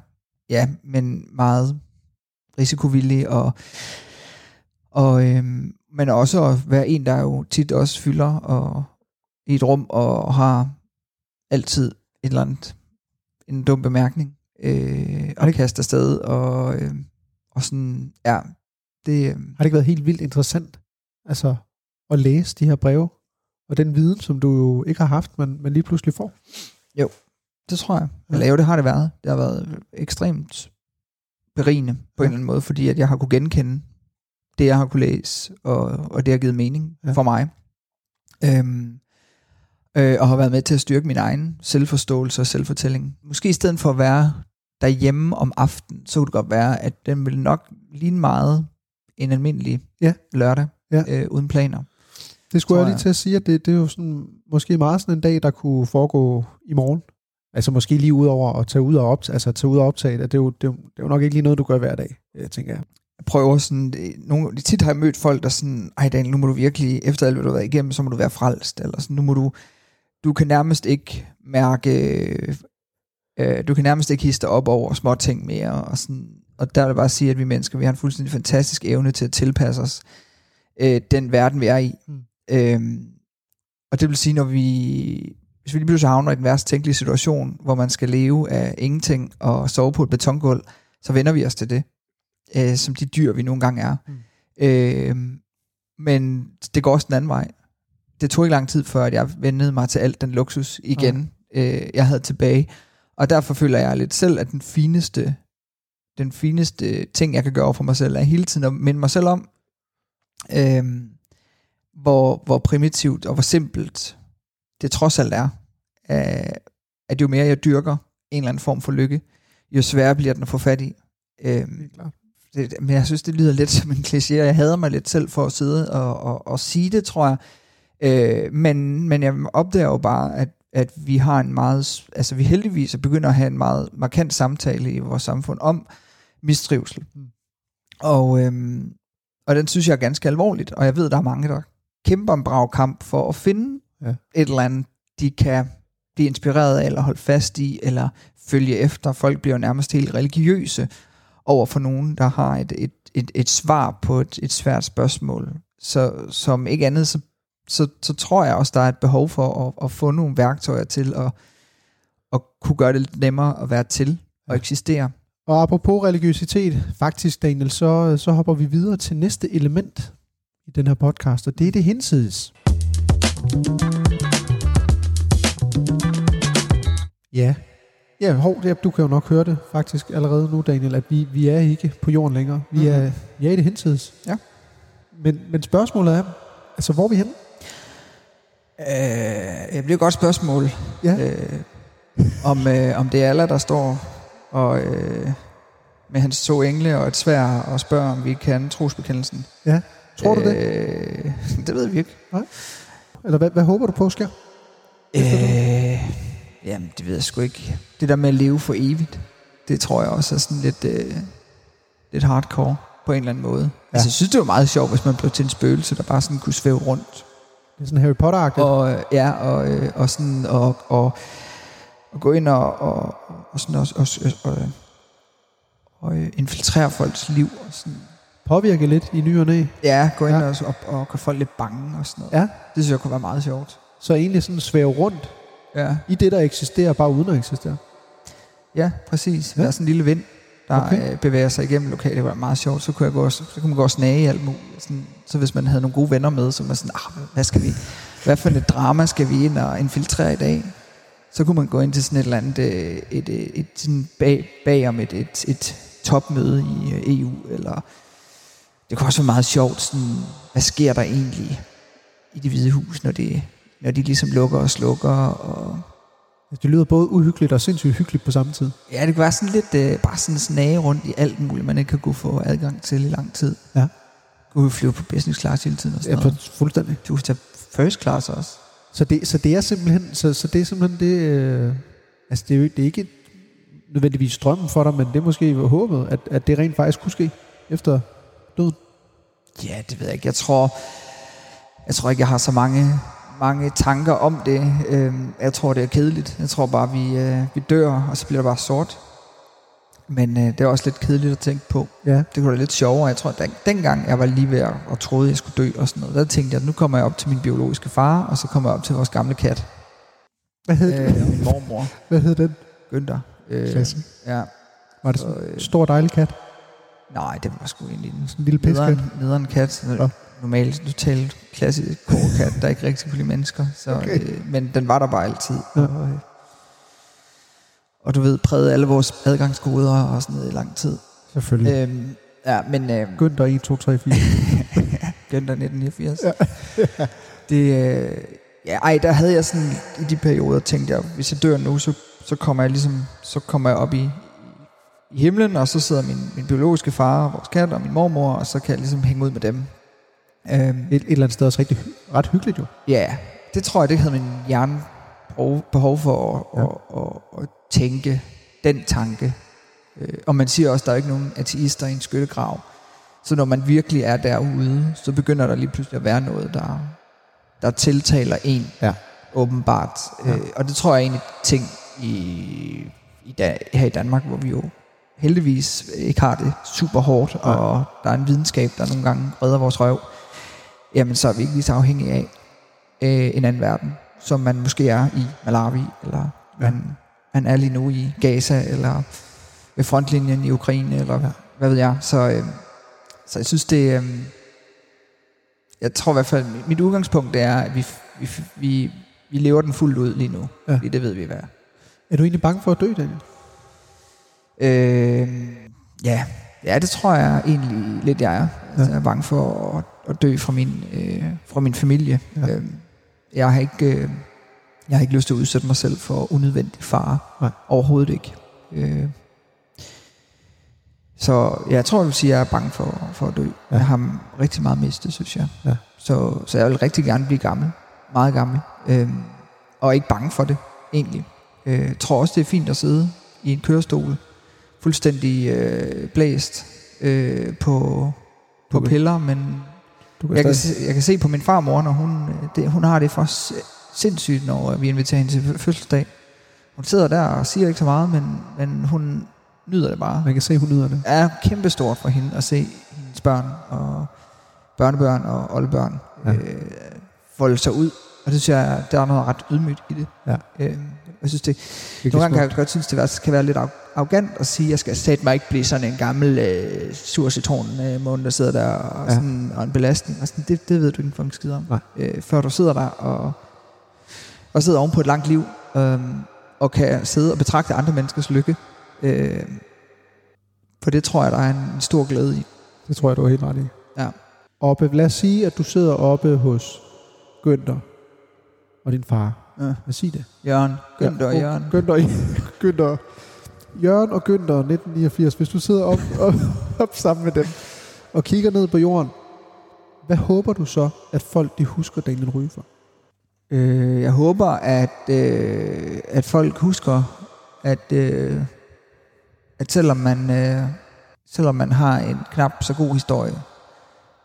ja, men meget risikovillig, og, og øhm, men også at være en, der jo tit også fylder og, i et rum og har altid et eller andet, en dum bemærkning øh, og kaster afsted, og, øh, og sådan, ja, det... Øh, har det ikke været helt vildt interessant, altså at læse de her breve, og den viden, som du jo ikke har haft, men, men lige pludselig får? Jo, det tror jeg. Eller jo, det har det været. Det har været ekstremt berigende på ja. en eller anden måde, fordi at jeg har kunne genkende det, jeg har kunne læse, og, og det har givet mening ja. for mig. Øhm, øh, og har været med til at styrke min egen selvforståelse og selvfortælling. Måske i stedet for at være derhjemme om aftenen, så kunne det godt være, at den ville nok ligne meget en almindelig ja. lørdag, ja. øh, uden planer. Det skulle jeg, lige til at sige, at det, det er jo sådan, måske meget sådan en dag, der kunne foregå i morgen. Altså måske lige ud over at tage ud og optage, altså tage ud og optage det, det er, jo, det, er jo, det er jo nok ikke lige noget, du gør hver dag, øh, tænker jeg. Jeg prøver sådan, nogle, tit har jeg mødt folk, der sådan, ej Daniel, nu må du virkelig, efter alt hvad du har været igennem, så må du være frelst, eller sådan, nu må du, du kan nærmest ikke mærke, øh, du kan nærmest ikke hisse op over små ting mere, og sådan, og der vil jeg bare sige, at vi mennesker, vi har en fuldstændig fantastisk evne til at tilpasse os øh, den verden, vi er i. Mm. Øhm, og det vil sige, når vi hvis vi lige pludselig havner i den værste tænkelige situation, hvor man skal leve af ingenting og sove på et betongulv, så vender vi os til det, øh, som de dyr, vi nogle gange er. Mm. Øh, men det går også den anden vej. Det tog ikke lang tid før, at jeg vendede mig til alt den luksus igen, ja. øh, jeg havde tilbage. Og derfor føler jeg lidt selv, at den fineste, den fineste ting, jeg kan gøre for mig selv, er hele tiden at minde mig selv om, øh, hvor, hvor primitivt og hvor simpelt det trods alt er, at jo mere jeg dyrker en eller anden form for lykke, jo sværere bliver den at få fat i. Øhm, det, men jeg synes, det lyder lidt som en kliché, jeg hader mig lidt selv for at sidde og, og, og sige det, tror jeg. Øh, men, men jeg opdager jo bare, at at vi har en meget, altså vi heldigvis er begyndt at have en meget markant samtale i vores samfund om mistrivsel. Mm. Og, øhm, og den synes jeg er ganske alvorligt, og jeg ved, der er mange, der kæmper en brav kamp for at finde Ja. et eller andet, de kan blive inspireret af, eller holde fast i, eller følge efter. Folk bliver jo nærmest helt religiøse over for nogen, der har et, et, et, et svar på et, et svært spørgsmål. Så som ikke andet, så, så, så tror jeg også, der er et behov for at, at få nogle værktøjer til at, at kunne gøre det lidt nemmere at være til og eksistere. Og apropos religiøsitet, faktisk Daniel, så, så hopper vi videre til næste element i den her podcast, og det er det hinsides. Ja. Ja, hov, det, du kan jo nok høre det faktisk allerede nu, Daniel, at vi, vi er ikke på jorden længere. Vi, Mhm. er, vi er i det hinsides. Ja. Men, men spørgsmålet er, altså hvor er vi henne? Øh, det bliver et godt spørgsmål. Ja. Øh, om, øh, om det er Allah, der står og, øh, med hans to engle og et svær og spørger, om vi kan trosbekendelsen. ja. Tror du det? Øh, [LAUGHS] det ved vi ikke. Eller hvad, hvad håber du på sker? Øh, jamen, det ved jeg sgu ikke. Det der med at leve for evigt, det tror jeg også er sådan lidt, øh, lidt hardcore på en eller anden måde. Ja. Altså, jeg synes, det var meget sjovt, hvis man blev til en spøgelse, der bare sådan kunne svæve rundt. Det er sådan Harry Potter-agtigt. Og, øh, ja, og, øh, og sådan, og, og, og gå ind og, og, og sådan også, og, og, og, og øh, infiltrere folks liv. Og sådan. Påvirke lidt i ny og næ. Ja, gå ind ja. og, og, og gøre folk lidt bange og sådan noget. Ja. Det synes jeg kunne være meget sjovt. Så egentlig sådan svæve rundt Ja, i det, der eksisterer, bare uden at eksistere. ja præcis. Ja. Der er sådan en lille vind, der Okay. øh, bevæger sig igennem lokalet. Det var meget sjovt. Så kunne, jeg gå, og- så kunne man gå og snage i alt muligt. Sådan, så hvis man havde nogle gode venner med, så var man sådan, ah, hvad skal vi, hvad for et drama skal vi ind og infiltrere i dag? Så kunne man gå ind til sådan et eller andet, øh, et, et, et, et sådan bag, bag om et, et, et topmøde i øh, EU, eller det kunne også være meget sjovt, sådan, hvad sker der egentlig i det hvide hus, når, det, når de ligesom lukker og slukker, og Altså, Det lyder både uhyggeligt og sindssygt hyggeligt på samme tid. Ja, det kan være sådan lidt, øh, bare sådan snage rundt i alt muligt, man ikke kan kunne få adgang til i lang tid. Ja. Kan flyve på business class hele tiden og sådan Ja, noget. for, fuldstændig. Du kan tage first class også. Så det, så det er simpelthen, så, så det er simpelthen det, øh, altså det er, jo, det er ikke nødvendigvis strømmen for dig, men det er måske håbet, at, at det rent faktisk kunne ske efter døden. Ja, det ved jeg ikke. Jeg tror, jeg tror ikke, jeg har så mange, mange tanker om det. Øhm, jeg tror, det er kedeligt. Jeg tror bare, vi, øh, vi dør, og så bliver det bare sort. Men øh, det er også lidt kedeligt at tænke på. Ja. Det kunne være lidt sjovere. Jeg tror, den, dengang jeg var lige ved at og troede, jeg skulle dø og sådan noget, der tænkte jeg, at nu kommer jeg op til min biologiske far, og så kommer jeg op til vores gamle kat. Hvad hed, øh, min mormor, hvad hed den? Günther. Øh, Klasse. ja, Var det så, sådan en øh, stor dejlig kat? nej, det var sgu egentlig en Sådan en lille piskat? nederen, nederen kat. Nå. Normalt totalt klassisk kat, der ikke rigtig kunne lide mennesker. Så, Okay. øh, men den var der bare altid. Ja. Og, øh, og du ved, prægede alle vores adgangskoder og sådan noget i lang tid. Selvfølgelig. Øhm, ja, men øh, Günther 1, 2, 3, 4. Günther 1989. Ja. [LAUGHS] det, øh, ja, ej, der havde jeg sådan, i de perioder tænkte jeg, hvis jeg dør nu, så, så kommer jeg ligesom, så kommer jeg op i, i himlen, og så sidder min, min biologiske far, vores kat og min mormor, og så kan jeg ligesom hænge ud med dem. Øhm, Et, et eller andet sted også rigtig, ret hyggeligt jo. Ja, det tror jeg, det havde min hjerne behov- for at, Ja. at, at, at tænke den tanke. Øh, Og man siger også, at der er ikke nogen ateister i en skyttegrav. Så når man virkelig er derude, så begynder der lige pludselig at være noget, der, der tiltaler en Ja. åbenbart. Ja. Øh, Og det tror jeg er en ting i, i da, her i Danmark, hvor vi jo heldigvis ikke har det super hårdt, og der er en videnskab, der nogle gange redder vores røv. Jamen, så er vi ikke lige så afhængige af øh, en anden verden, som man måske er i Malawi, eller Ja. ja. man, man er lige nu i Gaza, eller ved frontlinjen i Ukraine, eller Ja. ja. hvad ved jeg. Så, øh, så jeg synes, det øh, jeg tror i hvert fald, mit- udgangspunkt er, at vi, vi, vi, vi lever den fuldt ud lige nu. Ja. Ja. Fordi det ved vi hvad. er. Du egentlig bange for at dø, Daniel? Øh, ja. ja, det tror jeg egentlig lidt, jeg er. Altså, jeg er bange for at, at dø fra min, øh, fra min familie. Ja. Øh, jeg har ikke... Øh, jeg har ikke lyst til at udsætte mig selv for unødvendig fare. Nej. Overhovedet ikke. Øh, så jeg tror, jeg vil sige, at jeg er bange for, for at dø. Ja. Jeg har rigtig meget mistet, synes jeg. Ja. Så, så jeg vil rigtig gerne blive gammel. Meget gammel. Øh, og ikke bange for det, egentlig. Øh, tror også, det er fint at sidde i en kørestol, fuldstændig øh, blæst øh, på, på Okay. piller, men Du kan jeg kan, se, jeg kan se på min farmor, når hun, øh, det, hun har det for sindssygt, når vi inviterer hende til fø- fødselsdag. Hun sidder der og siger ikke så meget, men, men hun nyder det bare. Man kan se, hun nyder det. Det er kæmpestort for hende at se hendes børn og børnebørn og oldebørn Ja. øh, folde sig ud. Og det synes jeg, der er noget ret ydmygt i det. Ja. Øh, jeg synes det, Virkelig nogle gange kan jeg godt synes, det kan være lidt arrogant at sige, jeg skal sætte mig ikke blive sådan en gammel øh, sur citron øh, måne, der sidder der og, Ja. sådan, og en belastning. Og sådan, det, det ved du ikke en skid om. Nej. Øh, før du sidder der og, og sidder oven på et langt liv, øh, og kan sidde og betragte andre menneskers lykke. Øh, for det tror jeg, der er en, en stor glæde i. Det tror jeg, du er helt ret i. Ja. Oppe, lad os sige, at du sidder oppe hos Günther og din far. Ja. Hvad sig det? Jørgen, Günther og Ja, Jørgen. Günther, [LAUGHS] Günther. Jørgen og Günther 1989. Hvis du sidder op, op, op sammen med dem og kigger ned på jorden, hvad håber du så, at folk de husker Daniel Ryge for? Øh, jeg håber, at, øh, at folk husker, at, øh, at selvom, man, øh, selvom man har en knap så god historie,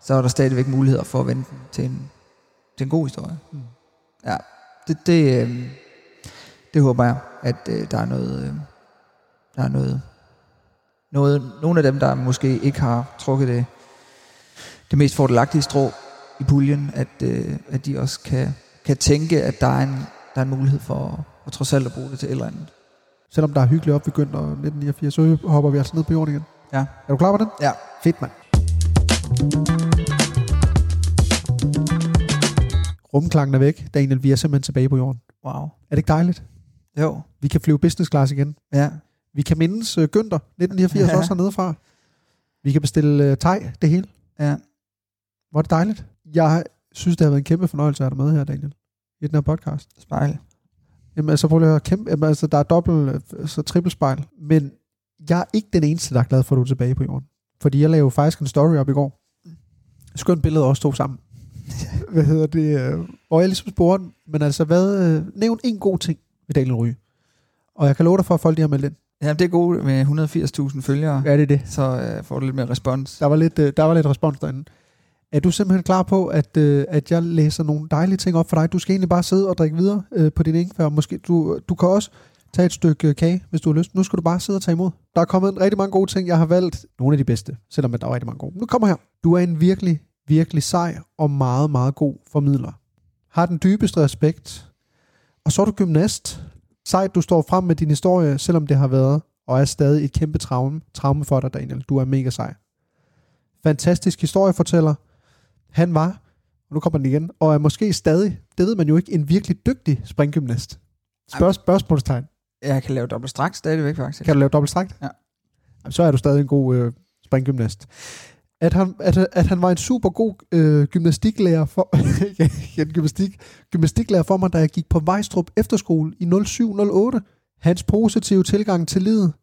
så er der stadigvæk muligheder for at vende den til en, til en god historie. Mm. Ja, det, det, øh, det håber jeg, at øh, der er noget, øh, der er noget, noget, nogle af dem, der måske ikke har trukket det, det mest fordelagtige strå i puljen, at, øh, at de også kan, kan tænke, at der er en, der er en mulighed for at trods alt at bruge det til et eller andet. Selvom der er hyggeligt op ved Günther 1989, så hopper vi altså ned på jorden igen. Ja. Er du klar på den? Ja. Fedt, mand. Rumklangen er væk. Daniel, vi er simpelthen tilbage på jorden. Wow. Er det ikke dejligt? Jo. Vi kan flyve business class igen. Ja. Vi kan mindes uh, Günther 1989 Ja. også hernede fra. Vi kan bestille uh, thai, det hele. Ja. Hvor er det dejligt. Jeg synes, det har været en kæmpe fornøjelse at have dig med her, Daniel. I den her podcast. Spejl. Jamen altså, prøv lige at høre. Kæmpe, jamen, altså, der er dobbelt, øh, så trippelspejl. Men jeg er ikke den eneste, der er glad for, at du er tilbage på jorden. Fordi jeg lavede faktisk en story op i går. Skønt billede os to sammen. [LAUGHS] hvad hedder det? øh, Hvor jeg ligesom spurgte, men altså, hvad, øh, nævn en god ting ved Daniel Ryge. Og jeg kan love dig for, at folk de har meldt ind. Ja, det er godt med 180.000 følgere, ja. Det er det. så øh, får du lidt mere respons. Der var lidt, øh, der var lidt respons derinde. Er du simpelthen klar på, at, øh, at jeg læser nogle dejlige ting op for dig? Du skal egentlig bare sidde og drikke videre øh, på din ingefær. Måske du, du kan også tage et stykke øh, kage, hvis du har lyst. Nu skal du bare sidde og tage imod. Der er kommet rigtig mange gode ting. Jeg har valgt nogle af de bedste, selvom der er rigtig mange gode. Nu kommer her. Du er en virkelig, virkelig sej og meget, meget god formidler. Har den dybeste respekt. Og så er du gymnast. Sejt, du står frem med din historie, selvom det har været og er stadig et kæmpe traume, traume for dig, Daniel. Du er mega sej. Fantastisk historiefortæller. Han var, og nu kommer den igen, og er måske stadig, det ved man jo ikke, en virkelig dygtig springgymnast. Spørg, spørgsmålstegn. Jeg kan lave dobbelt straks stadigvæk, faktisk. Kan du lave dobbelt strækt? Ja. Jamen, så er du stadig en god øh, springgymnast. At han, at, at han var en super god øh, gymnastiklærer for, [LAUGHS] ja, gymnastik, gymnastiklærer for mig, da jeg gik på Vejstrup Efterskole i 0708. Hans positive tilgang til livet,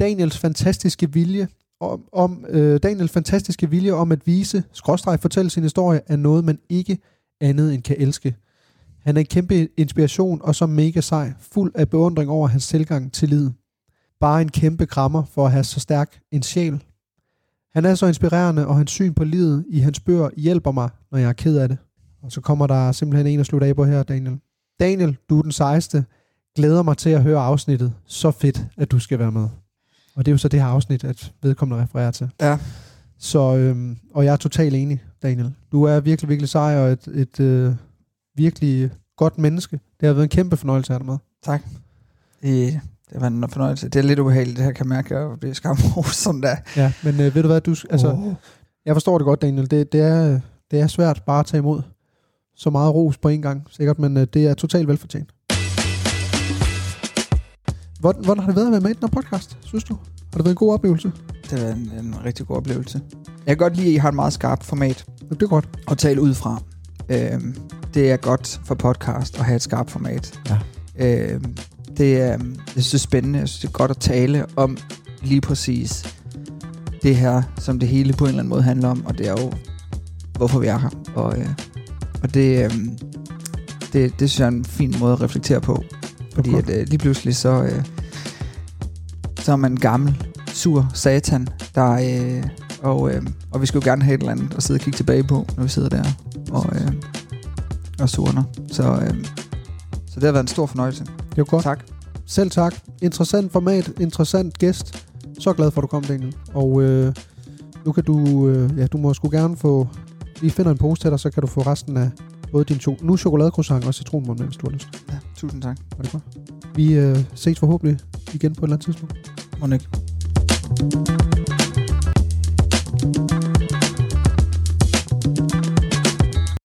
Daniels fantastiske vilje om, om øh, Daniels fantastiske vilje om at vise, skråstreg fortælle sin historie, er noget, man ikke andet end kan elske. Han er en kæmpe inspiration og så mega sej, fuld af beundring over hans tilgang til livet. Bare en kæmpe krammer for at have så stærk en sjæl. Han er så inspirerende, og hans syn på livet i hans bøger hjælper mig, når jeg er ked af det. Og så kommer der simpelthen en at slutte af på her, Daniel. Daniel, du er den sejeste. Glæder mig til at høre afsnittet. Så fedt, at du skal være med. Og det er jo så det her afsnit, at vedkommende refererer til. Ja. Så, øhm, og jeg er totalt enig, Daniel. Du er virkelig, virkelig sej og et, et øh, virkelig godt menneske. Det har været en kæmpe fornøjelse at have dig med. Tak. Det, det var en fornøjelse. Det er lidt ubehageligt, det her kan jeg mærke, at blive skamros sådan der. Ja, men øh, ved du hvad, du, altså, oh. jeg forstår det godt, Daniel. Det, det, er, det er svært bare at tage imod så meget ros på en gang, sikkert, men øh, det er totalt velfortjent. Hvordan, hvordan har det været at være med i den her podcast, synes du? Har det været en god oplevelse? Det var en, en rigtig god oplevelse. Jeg kan godt lide, at I har et meget skarpt format Det er godt. at tale ud fra. Øhm, det er godt for podcast at have et skarpt format. Ja. Øhm, det er, jeg synes, det er spændende. Jeg synes, det er godt at tale om lige præcis det her, som det hele på en eller anden måde handler om, og det er jo, hvorfor vi er her. Og, øh, og det, øh, Det, det synes jeg er en fin måde at reflektere på. Fordi Okay. at, øh, lige pludselig så, øh, så er man en gammel, sur satan, der, øh, og, øh, og vi skulle jo gerne have et eller andet at sidde og kigge tilbage på, når vi sidder der og, øh, og surner. Så, øh, så det har været en stor fornøjelse. Det var godt. Tak. Selv tak. Interessant format, interessant gæst. Så glad for, at du kom, Daniel. Og øh, nu kan du, øh, ja, du må sgu gerne få, vi finder en pose til dig, så kan du få resten af både din to, nu chokoladecroissant og citronmål, hvis du har lyst. Ja, tusind tak. Var det godt? Vi øh, ses forhåbentlig igen på et eller andet tidspunkt. Må ikke.